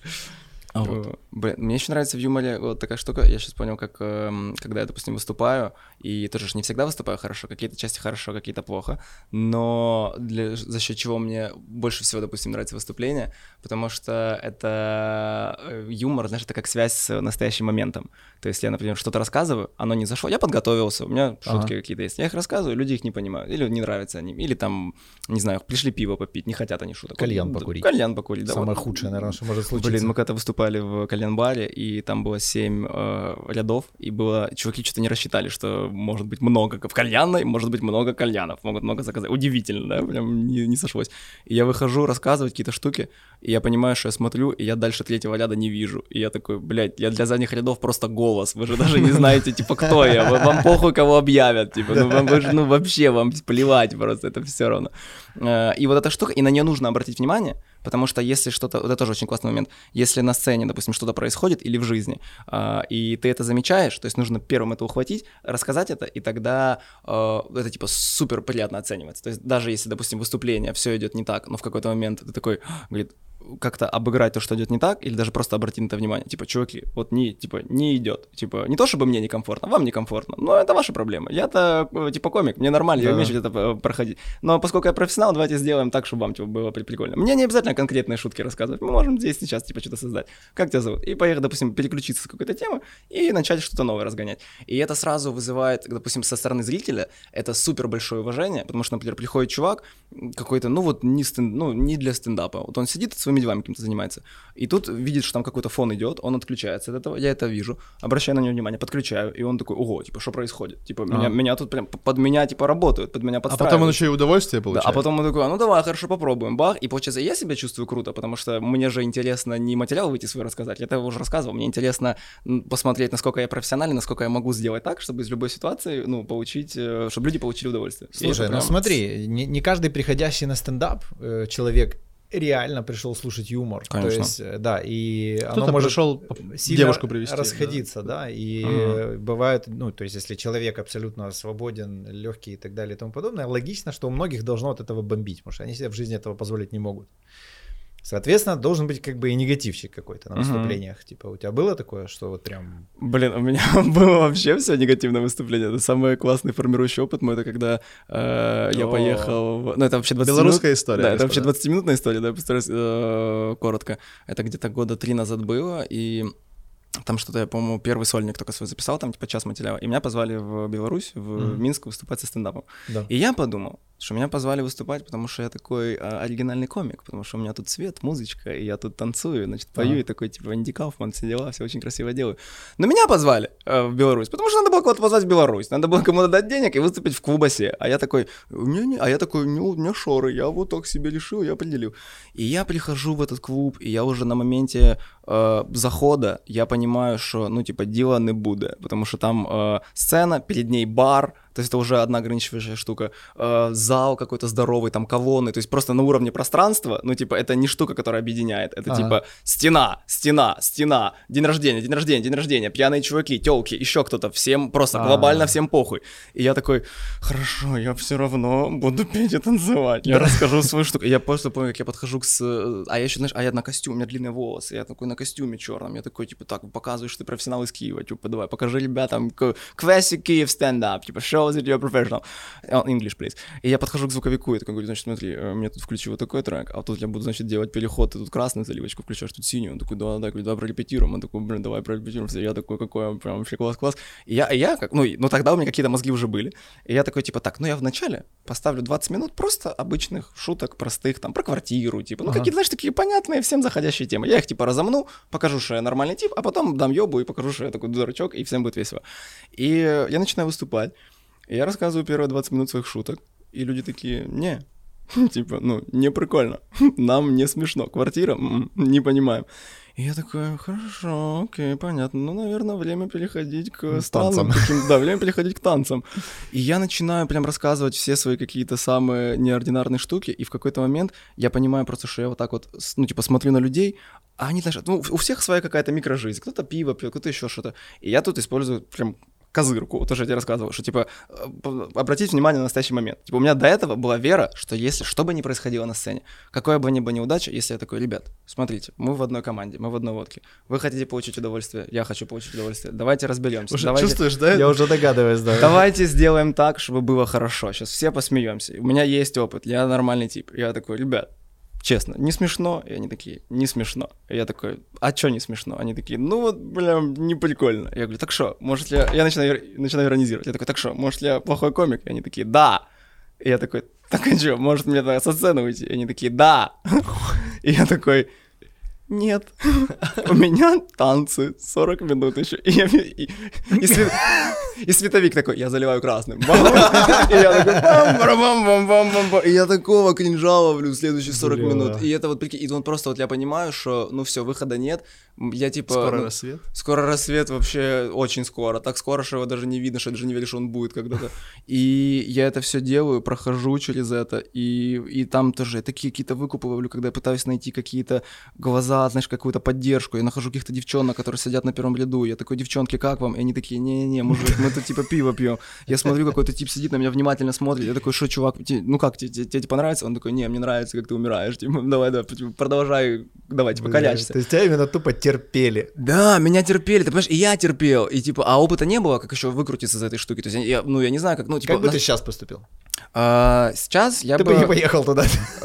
А вот. Блин, мне еще нравится в юморе вот такая штука. Я сейчас понял, как эм, когда я, допустим, выступаю, и тоже ж не всегда выступаю хорошо, какие-то части хорошо, какие-то плохо, но для, за счет чего мне больше всего, допустим, нравится выступление, потому что это э, юмор, знаешь, это как связь с настоящим моментом. То есть я, например, что-то рассказываю, оно не зашло, я подготовился, у меня шутки Ага. какие-то есть, я их рассказываю, люди их не понимают, или не нравятся они, или там, не знаю, пришли пиво попить, не хотят они шуток. Кальян покурить. Кальян покурить, да. Самое вот. худшее, наверное, что может случиться. Блин, мы когда выступали, выступали в кальян-баре, и там было 7 э, рядов, и было, чуваки что-то не рассчитали, что может быть много в кальянной, может быть много кальянов, могут много заказать. Удивительно, да, прям не, не сошлось. И я выхожу рассказывать какие-то штуки, и я понимаю, что я смотрю, и я дальше третьего ряда не вижу. И я такой, блядь, я для задних рядов просто голос, вы же даже не знаете, типа, кто я, вам похуй, кого объявят, типа, ну, вам, вы же, ну, вообще, вам плевать просто, это все равно. Э, и вот эта штука, и на нее нужно обратить внимание, потому что если что-то, это тоже очень классный момент, если на сцене, допустим, что-то происходит или в жизни, э, и ты это замечаешь, то есть нужно первым это ухватить, рассказать это, и тогда э, это типа супер приятно оценивается. То есть даже если, допустим, выступление, все идет не так, но в какой-то момент ты такой, говорит, как-то обыграть то, что идет не так, или даже просто обратить на это внимание. Типа, чуваки, вот не, типа, не идет. Типа, не то, чтобы мне некомфортно, вам некомфортно, но это ваша проблема. Я-то, э, типа, комик, мне нормально, да. я умею это э, проходить. Но поскольку я профессионал, давайте сделаем так, чтобы вам, типа, было прикольно. Мне не обязательно конкретные шутки рассказывать, мы можем здесь сейчас, типа, что-то создать. Как тебя зовут? И поехать, допустим, переключиться с какой-то темы и начать что-то новое разгонять. И это сразу вызывает, допустим, со стороны зрителя, это супер большое уважение, потому что, например, приходит чувак какой-то, ну вот, не, стенд, ну, не для стендапа. Вот он сидит своими делами каким-то занимается. И тут видит, что там какой-то фон идет, он отключается от этого, я это вижу, обращаю на него внимание, подключаю, и он такой, ого, типа, что происходит? Типа, меня, меня тут прям под меня, типа, работают, под меня подстраивают. А потом он еще и удовольствие получает. Да, а потом он такой, а ну давай, хорошо, попробуем, бах, и получается, я себя чувствую круто, потому что мне же интересно не материал выйти свой рассказать, я это уже рассказывал, мне интересно посмотреть, насколько я профессиональный, насколько я могу сделать так, чтобы из любой ситуации, ну, получить, э, чтобы люди получили удовольствие. Слушай, ну прям... смотри, не, не каждый приходящий на стендап э, человек реально пришел слушать юмор. Конечно. То есть, э, да, и Кто-то оно может пришел девушку привести, расходиться, да, да и угу. бывает, ну, то есть, если человек абсолютно свободен, легкий и так далее и тому подобное, логично, что у многих должно от этого бомбить, потому что они себе в жизни этого позволить не могут. Соответственно, должен быть как бы и негативчик какой-то на выступлениях. Угу. Типа, у тебя было такое, что вот прям... Блин, у меня было вообще все негативное выступление. Это самый классный формирующий опыт мой, это когда э, я поехал... В... Ну, это вообще 20 Белорусская минут... история. Да, это вообще 20-минутная история, да, я постараюсь э, коротко. Это где-то года три назад было, и там что-то, я, по-моему, первый сольник только свой записал, там типа час материала. И меня позвали в Беларусь, в mm-hmm. Минск выступать со стендапом. Да. И я подумал, что меня позвали выступать, потому что я такой а, оригинальный комик, потому что у меня тут свет, музычка, и я тут танцую, значит, пою, ага. и такой, типа, Анди Кауфман, все дела, все очень красиво делаю. Но меня позвали э, в Беларусь, потому что надо было кого-то позвать в Беларусь, надо было кому-то дать денег и выступить в Кубасе. А я такой, не, не, а я такой, не, у меня шоры, я вот так себе решил, я определил. И я прихожу в этот клуб, и я уже на моменте э, захода, я понимаю, что, ну, типа, дела не буде, потому что там э, сцена, перед ней бар, то есть это уже одна ограничивающая штука. Э, зал какой-то здоровый, там колонны, то есть просто на уровне пространства, ну, типа, это не штука, которая объединяет, это ага. типа стена, стена, стена, день рождения, день рождения, день рождения, пьяные чуваки, телки, еще кто-то, всем просто А-а-а. глобально всем похуй. И я такой, хорошо, я все равно буду петь и танцевать, я расскажу свою штуку. Я просто помню, как я подхожу к... А я еще, знаешь, а я на костюме, у меня длинные волосы, я такой на костюме черном, я такой, типа, так, показываешь, что ты профессионал из Киева, типа, давай, покажи ребятам, Classic Киев стендап, типа, show that you're professional. English, please. И я подхожу к звуковику и такой говорю, значит, смотри, э, мне тут включи вот такой трек, а тут я буду, значит, делать переход, ты тут красную заливочку включаешь, тут синюю. Он такой, да, да, говорю, давай прорепетируем. Он такой, блин, давай прорепетируем. Я такой, какой прям вообще класс-класс. И я, и я как, ну, ну, тогда у меня какие-то мозги уже были. И я такой, типа, так, ну, я вначале поставлю 20 минут просто обычных шуток, простых, там, про квартиру, типа, ну, ага. какие-то, знаешь, такие понятные всем заходящие темы. Я их, типа, разомну, покажу, что я нормальный тип, а потом дам ёбу и покажу, что я такой дурачок, и всем будет весело. И я начинаю выступать. И я рассказываю первые 20 минут своих шуток, и люди такие, не, типа, ну, не прикольно, нам не смешно, квартира, не понимаем. И я такой, хорошо, окей, понятно, ну, наверное, время переходить к странным таким, да, время переходить к танцам. И я начинаю прям рассказывать все свои какие-то самые неординарные штуки, и в какой-то момент я понимаю просто, что я вот так вот, ну, типа, смотрю на людей, а они, знаешь, ну, у всех своя какая-то микрожизнь, кто-то пиво пьет, кто-то еще что-то. И я тут использую прям козырку, вот тоже я тебе рассказывал, что, типа, э, обратить внимание на настоящий момент. Типа, у меня до этого была вера, что если что бы ни происходило на сцене, какое бы ни было неудача, если я такой, ребят, смотрите, мы в одной команде, мы в одной водке, вы хотите получить удовольствие, я хочу получить удовольствие, давайте разберемся. Уже давайте... чувствуешь, да? Я уже догадываюсь, да. Давайте сделаем так, чтобы было хорошо, сейчас все посмеемся, у меня есть опыт, я нормальный тип. Я такой, ребят, Честно, не смешно. И они такие, не смешно. И я такой, а чё не смешно? Они такие, ну вот, бля, не прикольно. Я говорю, так что, может ли я... Я начинаю, начинаю иронизировать. Я такой, так что, может ли я плохой комик? И они такие, да. И я такой, так а что, может мне со сцены уйти? И они такие, да. И я такой, нет, у меня танцы 40 минут еще. И, я- и- и свет- и световик такой, я заливаю красным. Бам. И я такой, бам, бам, бам, бам, бам. И я такого кринжа ловлю следующие 40 Бля. минут. И это вот, прикинь, и он просто, вот я понимаю, что, ну все, выхода нет. Я типа... Скоро ну, рассвет. Скоро рассвет вообще очень скоро. Так скоро, что его даже не видно, что я даже не верю, что он будет когда-то. И я это все делаю, прохожу через это. И, и там тоже я такие какие-то выкупы ловлю, когда я пытаюсь найти какие-то глаза, знаешь, какую-то поддержку. Я нахожу каких-то девчонок, которые сидят на первом ряду. Я такой, девчонки, как вам? И они такие, не-не-не, мужик, мы тут типа пиво пьем. Я смотрю, какой-то тип сидит на меня внимательно смотрит. Я такой, что, чувак, ну как, тебе, тебе, тебе типа нравится? Он такой, не, мне нравится, как ты умираешь. Типа, давай, давай, продолжай, давай, типа, колячься. То есть тебя именно тупо терпели. Да, меня терпели, ты понимаешь, и я терпел, и типа, а опыта не было, как еще выкрутиться из этой штуки, то есть я, ну, я не знаю, как, ну, типа, Как бы на- ты сейчас поступил? а, сейчас я Ты бы... бы не поехал туда.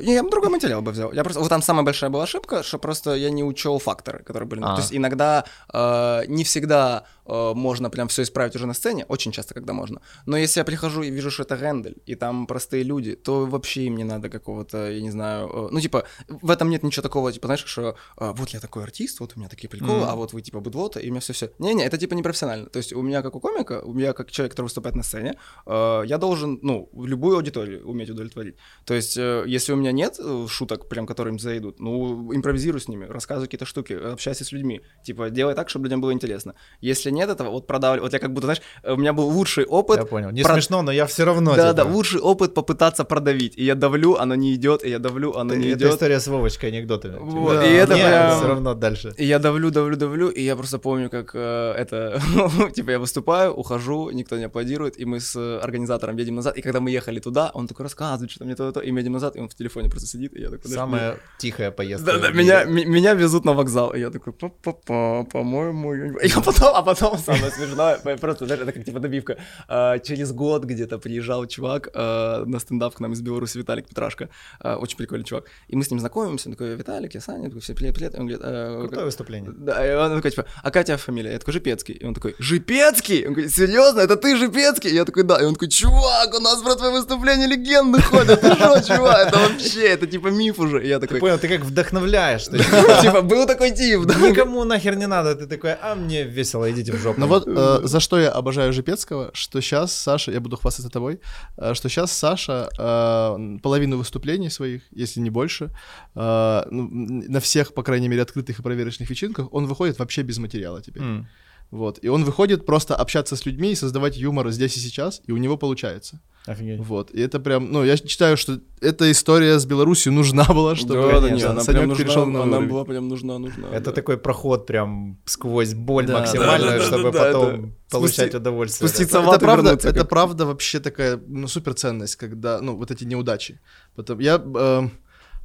не, я бы другой материал бы взял. Я просто, вот там самая большая была ошибка, что просто я не учел факторы, которые были. А. То есть иногда э, не всегда э, можно прям все исправить уже на сцене, очень часто, когда можно. Но если я прихожу и вижу, что это Рендель, и там простые люди, то вообще им не надо какого-то, я не знаю, э, ну типа в этом нет ничего такого, типа знаешь, что э, вот я такой артист, вот у меня такие приколы, Мгм. а вот вы типа быдлота, и у меня все все. Не-не, это типа не профессионально. То есть у меня как у комика, у меня как человек, который выступает на сцене, э, я должен, ну, любую аудиторию уметь удовлетворить. То есть, э, если у меня нет э, шуток, прям, которые им зайдут, ну, импровизируй с ними, рассказывай какие-то штуки, общайся с людьми. Типа, делай так, чтобы людям было интересно. Если нет этого, вот продавливай. Вот я как будто, знаешь, э, у меня был лучший опыт. Я понял. Не Про- смешно, но я все равно. Да, типа. да, лучший опыт попытаться продавить. И я давлю, оно не идет, и я давлю, оно не Это идет. история с Вовочкой анекдотами. типа. Вот, Да. и это Не, прям... все равно дальше. И я давлю, давлю, давлю, и я просто помню, как э, это, типа, я выступаю, ухожу, никто не аплодирует, и мы с э, организатором едем назад, и когда мы ехали туда, он такой рассказывает, что мне то-то, и мы едем назад, и он в телефоне просто сидит, и я такой... Самая тихая поездка. Да-да, в меня, меня везут на вокзал, и я такой, па-па-па, по-моему, я не пом-». И я потом, а потом самое смешное, просто, знаешь, это как типа добивка, А, через год где-то приезжал чувак а, на стендап к нам из Беларуси, Виталик Петрашко, А, очень прикольный чувак, и мы с ним знакомимся, он такой, Виталик, я Саня, такой, все, привет, привет, он говорит, «Э, Крутое выступление. да, и он такой, типа, а у тебя фамилия? Я такой, Жипецкий. И он такой, Жипецкий? Он говорит, серьезно, это ты Жипецкий? Я такой, да. И он такой, чувак, у нас про твое выступление легенды ходят. Ты что, чувак? Это вообще, это типа миф уже. И я Ты такой, понял, ты как вдохновляешь. типа, был такой тип, да? Никому нахер не надо. Ты такой, а мне весело, идите в жопу. Ну вот э, за что я обожаю Жипецкого, что сейчас Саша, я буду хвастаться тобой, э, что сейчас Саша э, половину выступлений своих, если не больше, э, ну, на всех, по крайней мере, открытых и проверочных вечеринках, он выходит вообще без материала теперь. М. Вот. И он выходит просто общаться с людьми и создавать юмор здесь и сейчас, и у него получается. Офигеть. Вот. И это прям, ну, я считаю, что эта история с Беларусью нужна была, чтобы да, да, нет, она Санёк прям нужна, перешел на она была прям нужна, нужна. Это да. такой проход прям сквозь боль Да, максимальную, да, да, чтобы да, да, потом это получать спусти- удовольствие. спуститься в это правда, вернуться, это как- правда вообще такая, ну, суперценность, когда, ну, вот эти неудачи. Потом я... э,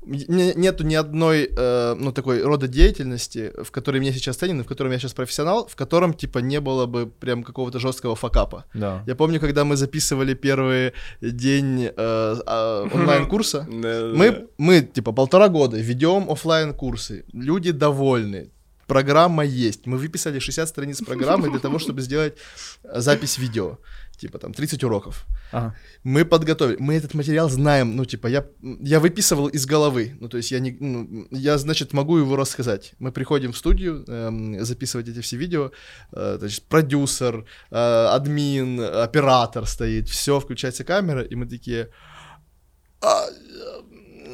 нету ни одной, э, ну, такой рода деятельности, в которой мне сейчас ценен, в котором я сейчас профессионал, в котором, типа, не было бы прям какого-то жесткого факапа. Да. Я помню, когда мы записывали первый день э, а, онлайн-курса, мы, мы, типа, полтора года ведем оффлайн курсы люди довольны, программа есть. Мы выписали 60 страниц программы для того, чтобы сделать э, запись видео. Типа там 30 уроков. Ага. Мы подготовили, мы этот материал знаем, ну, типа, я, я выписывал из головы, ну, то есть я, не, ну, я, значит, могу его рассказать. Мы приходим в студию эм, записывать эти все видео, э, значит, продюсер, э, админ, оператор стоит, все, включается камера, и мы такие... «А, а,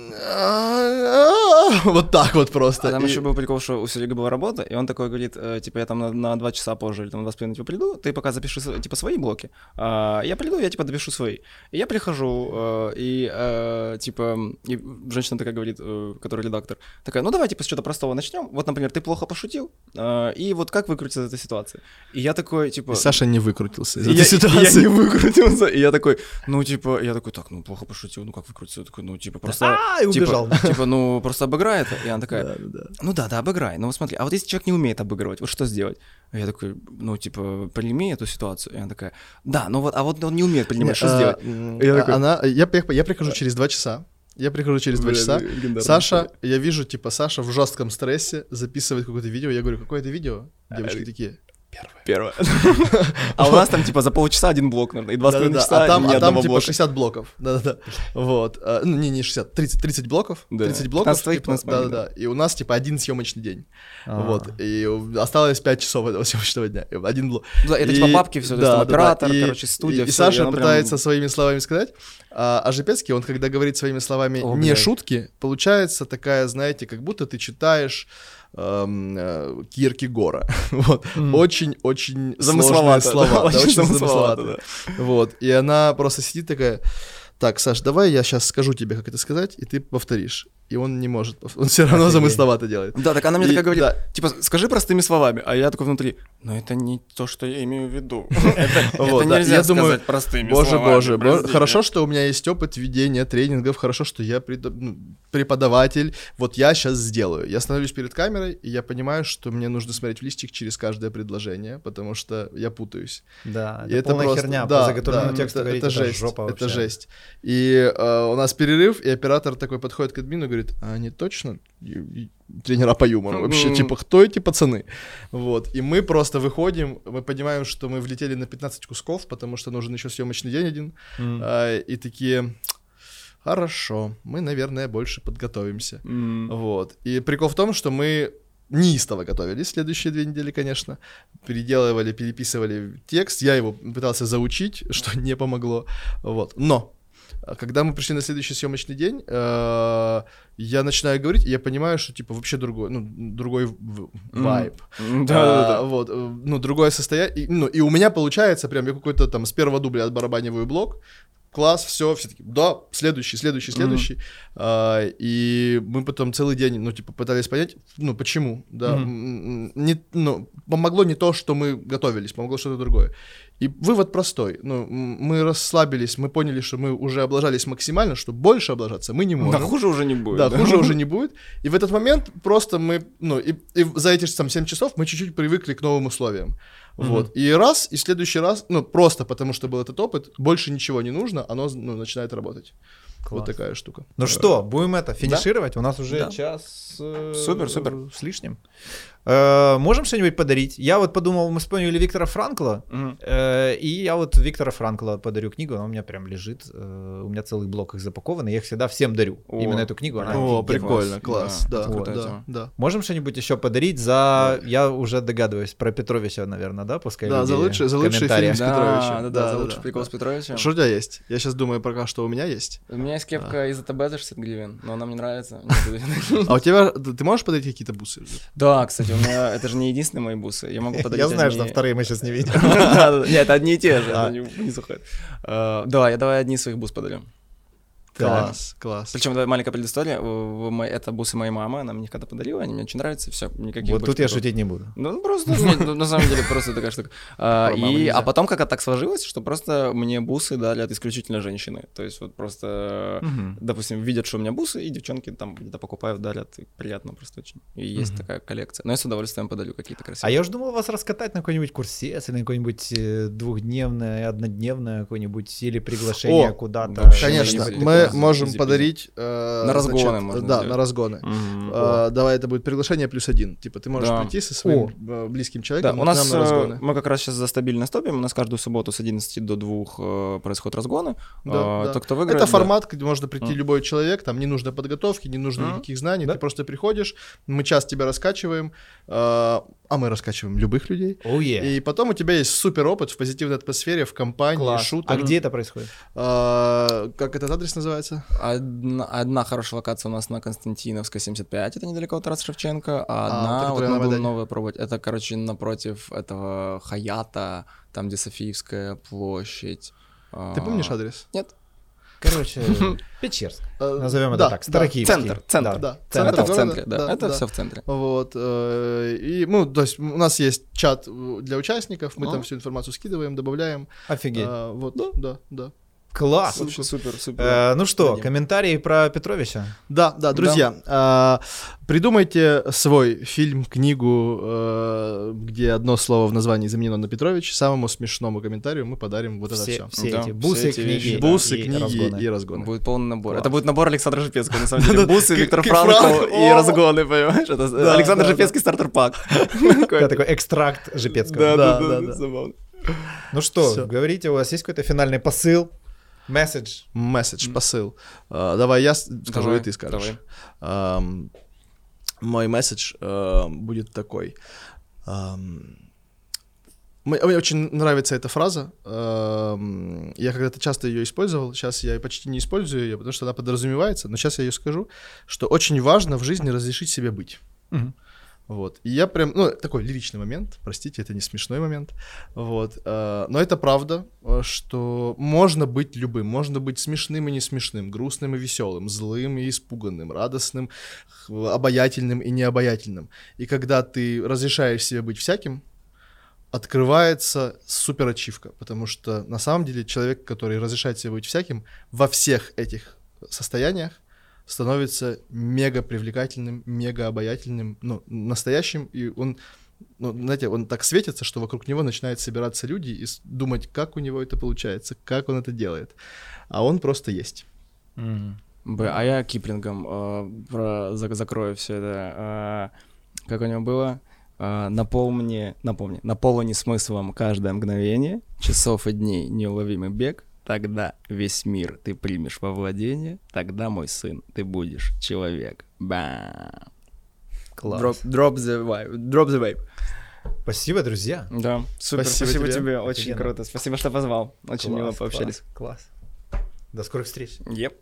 Вот так вот просто. А там И- еще был прикол, что у Сереги была работа, и он такой говорит, э, типа, я там на, на 2 часа позже или там 2 с половиной, типа, приду, ты пока запиши, типа, свои блоки, а я приду, я, типа, допишу свои. И я прихожу, э, и, э, типа, и женщина такая говорит, которая редактор, такая, ну, давай, типа, с чего-то простого начнем. Вот, например, ты плохо пошутил, и вот как выкрутиться из этой ситуации? И я такой, типа... И Саша не выкрутился из этой я, ситуации. я не выкрутился, и я такой, ну, типа, я такой, так, ну, плохо пошутил, ну, как выкрутиться? Я такой, ну, типа, просто... И типа, убежал. Типа, ну, просто обыграй это. И она такая, Да, да, да. ну да, да, обыграй. Но вот смотри, а вот если человек не умеет обыгрывать, вот что сделать? А я такой, ну, типа, прими эту ситуацию. И она такая, да, ну вот, а вот он не умеет принимать, что а, сделать? Я а такой- Она, я, при- я прихожу через два часа. Я прихожу через два часа. Саша, я вижу, типа, Саша в жестком стрессе записывает какое-то видео. Я говорю, какое это видео? Девочки А, такие, Первое. Первое. А у нас там типа за полчаса один блок, наверное, и два с половиной Да-да-да. часа А там, а там типа блока. 60 блоков. Да-да-да. Вот. А, Ну, не, не 60, 30, 30 блоков. Да. 30 блоков. 15 твоих, типа, 15 моих, Да-да-да. И у нас типа один съемочный день. А. Вот. И осталось 5 часов этого съемочного дня. Один блок. Да, это И- типа папки есть там оператор, короче, студия, И, Саша пытается своими словами сказать, а, Жепецкий, он когда говорит своими словами не шутки, получается такая, знаете, как будто ты читаешь эм, э, Киркегора. Вот. Очень-очень сложные Замысловато, слова. да, да, очень очень замысловато, замысловато. Вот. И она просто сидит такая, так, Саш, давай я сейчас скажу тебе, как это сказать, и ты повторишь. И он не может, он все равно Офигеть. замысловато делает. Да, так она мне И- такая говорит, да. типа, скажи простыми словами, а я такой внутри, но это не то, что я имею в виду. Это нельзя сказать простыми Боже, словами. боже, бо- прости хорошо, что у меня есть опыт ведения тренингов, хорошо, что я ну, преподаватель. Вот я сейчас сделаю. Я становлюсь перед камерой, и я понимаю, что мне нужно смотреть в листик через каждое предложение, потому что я путаюсь. Да, это, полная херня. да, по заготовленному да, тексту это, жесть, жопа это жесть. И э, у нас перерыв, и оператор такой подходит к админу и говорит, а они точно тренера по юмору? Вообще, типа, кто эти пацаны? Вот, и мы просто выходим, мы понимаем, что мы влетели на 15 кусков, потому что нужен еще съемочный день один, М. а, и такие, хорошо, мы, наверное, больше подготовимся. М. Вот. И прикол в том, что мы неистово готовились следующие две недели, конечно. Переделывали, переписывали текст. Я его пытался заучить, что не помогло. Вот. Но когда мы пришли на следующий съемочный день, э, я начинаю говорить, и я понимаю, что типа вообще другой, ну, другой вайб. А, Вот, э, ну, другое состояние. И, ну, и у меня получается прям, я какой-то там с первого дубля отбарабаниваю блок, класс, все, все таки да, следующий, следующий, следующий. А, и мы потом целый день, ну, типа, пытались понять, ну, почему, да. М, Не, ну, помогло не то, что мы готовились, помогло что-то другое. И вывод простой. Ну, мы расслабились, мы поняли, что мы уже облажались максимально, что больше облажаться мы не Да можем. хуже уже не будет. Да, хуже уже не будет. И в этот момент просто мы, ну, и, и за эти там 7 часов мы чуть-чуть привыкли к новым условиям. Вот. И раз, и в следующий раз, ну, просто потому что был этот опыт, больше ничего не нужно, оно ну, начинает работать. Вот Класс. такая штука. Ну что, будем это финишировать? У нас уже Да. час э, Супер, супер. с лишним. Э, можем что-нибудь подарить? Я вот подумал, мы вспомнили Виктора Франкла, э, и я вот Виктора Франкла подарю книгу, она у меня прям лежит, э, у меня целый блок их запакован, и я их всегда всем дарю. О, Именно эту книгу, она О, прикольно, класс. Да, Да, крутая да, да. Можем что-нибудь еще подарить за, я уже догадываюсь, про Петровича, наверное, да, пускай Да, за лучший- за лучший фильм с Петровичем. Да, да, Да, за да, лучший да, прикол да. с Петровичем. Что у тебя есть? Я сейчас думаю пока, что у меня есть. У меня есть кепка из АТБ за 60 гривен, но она мне нравится. А у тебя, ты ты можешь подарить какие-то бусы? Да, кстати, меня это же не единственные мои бусы. Я могу подарить Я знаю, что вторые мы сейчас не видим. Нет, одни и те же, А. не. Э, Да, я давай одни своих бус подарю. Класс, класс. Причем давай маленькая предыстория. Это бусы моей мамы, она мне когда подарила, они мне очень нравятся, все, никаких Вот тут я шутить не буду. Ну, ну, просто, нет, ну, на самом деле, просто такая штука. А, и, а потом как-то так сложилось, что просто мне бусы дали от исключительно женщины. То есть вот просто, допустим, видят, что у меня бусы, и девчонки там где-то покупают, дарят. И приятно просто очень. И есть такая коллекция. Но я с удовольствием подарю какие-то красивые. А я уже думал вас раскатать на какой-нибудь курсе, или на какое-нибудь э, двухдневное, однодневное какое-нибудь, или приглашение куда-то. Конечно, мы можем подарить... э, На разгоны значит, можно Да, сделать. на разгоны. Э, давай это будет приглашение плюс один. Типа ты можешь Да. прийти со своим э, близким Да, человеком у к нас нам на разгоны. мы как раз сейчас за стабильность топим. У нас каждую субботу с 11 до 2 э, происходят разгоны. Да, А, да. Тот, кто выиграет, Это да. формат, где можно прийти любой человек, там не нужно подготовки, не нужно никаких знаний, Да. ты просто приходишь, мы час тебя раскачиваем, э, а мы раскачиваем любых людей. Oh, yeah. И потом у тебя есть супер опыт в позитивной атмосфере, в компании, Класс. шуток. А где это происходит? Э, как этот адрес называется? Одна, одна хорошая локация у нас на Константиновской 75, это недалеко от Тараса Шевченко, а вот одна, вот которая мы будем новую пробовать, это, короче, напротив этого Хаята, там, где Софиевская площадь. Ты помнишь адрес? Нет. Короче, Печерск. Э, Назовем да, это так. Старокиевский. Центр, центр. Да. Это в центре, да, это все в центре. Вот, э, и, ну, то есть у нас есть чат э, для участников, мы там всю информацию скидываем, добавляем. Офигеть. А, вот, да, да, да. Класс. Вообще супер, супер. Э, ну что, Дадим. комментарии про Петровича? Да, да, друзья, а, придумайте свой фильм, книгу, э, где одно слово в названии заменено на Петрович. Самому смешному комментарию мы подарим вот это все, все. все Да, эти все бусы, эти книги, вещи, да, Бусы, и книги разгоны. и разгоны. Будет полный набор. Класс. Это будет набор Александра Жипецкого, на самом деле. Бусы, Виктор как Франков Франк. и разгоны, понимаешь? Это Да, Александр да, Жипецкий стартер-пак. Это такой экстракт Жипецкого. Да, Да, да, да, да, да. забавно. Ну что, говорите, у вас есть какой-то финальный посыл? Месседж? Месседж, посыл. А, давай я скажу, Давай, и ты скажешь. давай. Ам, мой месседж а, будет такой. Ам, мне, мне очень нравится эта фраза. Ам, я когда-то часто ее использовал. Сейчас я почти не использую ее, потому что она подразумевается. Но сейчас я ее скажу, что очень важно в жизни разрешить себе быть. Вот. И я прям, ну, такой лиричный момент, простите, это не смешной момент. Вот. э, но это правда, э, что можно быть любым, можно быть смешным и не смешным, грустным и веселым, злым и испуганным, радостным, обаятельным и необаятельным. И когда ты разрешаешь себе быть всяким, открывается супер ачивка, потому что на самом деле человек, который разрешает себе быть всяким, во всех этих состояниях становится мега привлекательным, мега обаятельным, ну, настоящим, и он, ну, знаете, он так светится, что вокруг него начинают собираться люди и думать, как у него это получается, как он это делает. А он просто есть. Б, а я Киплингом э, про, зак- закрою все это. Э, как у него было? Э, напомни, напомни, наполни смыслом каждое мгновение, часов и дней неуловимый бег, тогда весь мир ты примешь во владение, тогда, мой сын, ты будешь человек. Бам. Класс. Drop, drop the vibe. Drop the vibe. Спасибо, друзья. Да, супер, Спасибо спасибо, тебе. тебе, очень Офигенно. круто. Спасибо, что позвал. Очень мило Класс, пообщались. Класс. класс. До скорых встреч. Еп.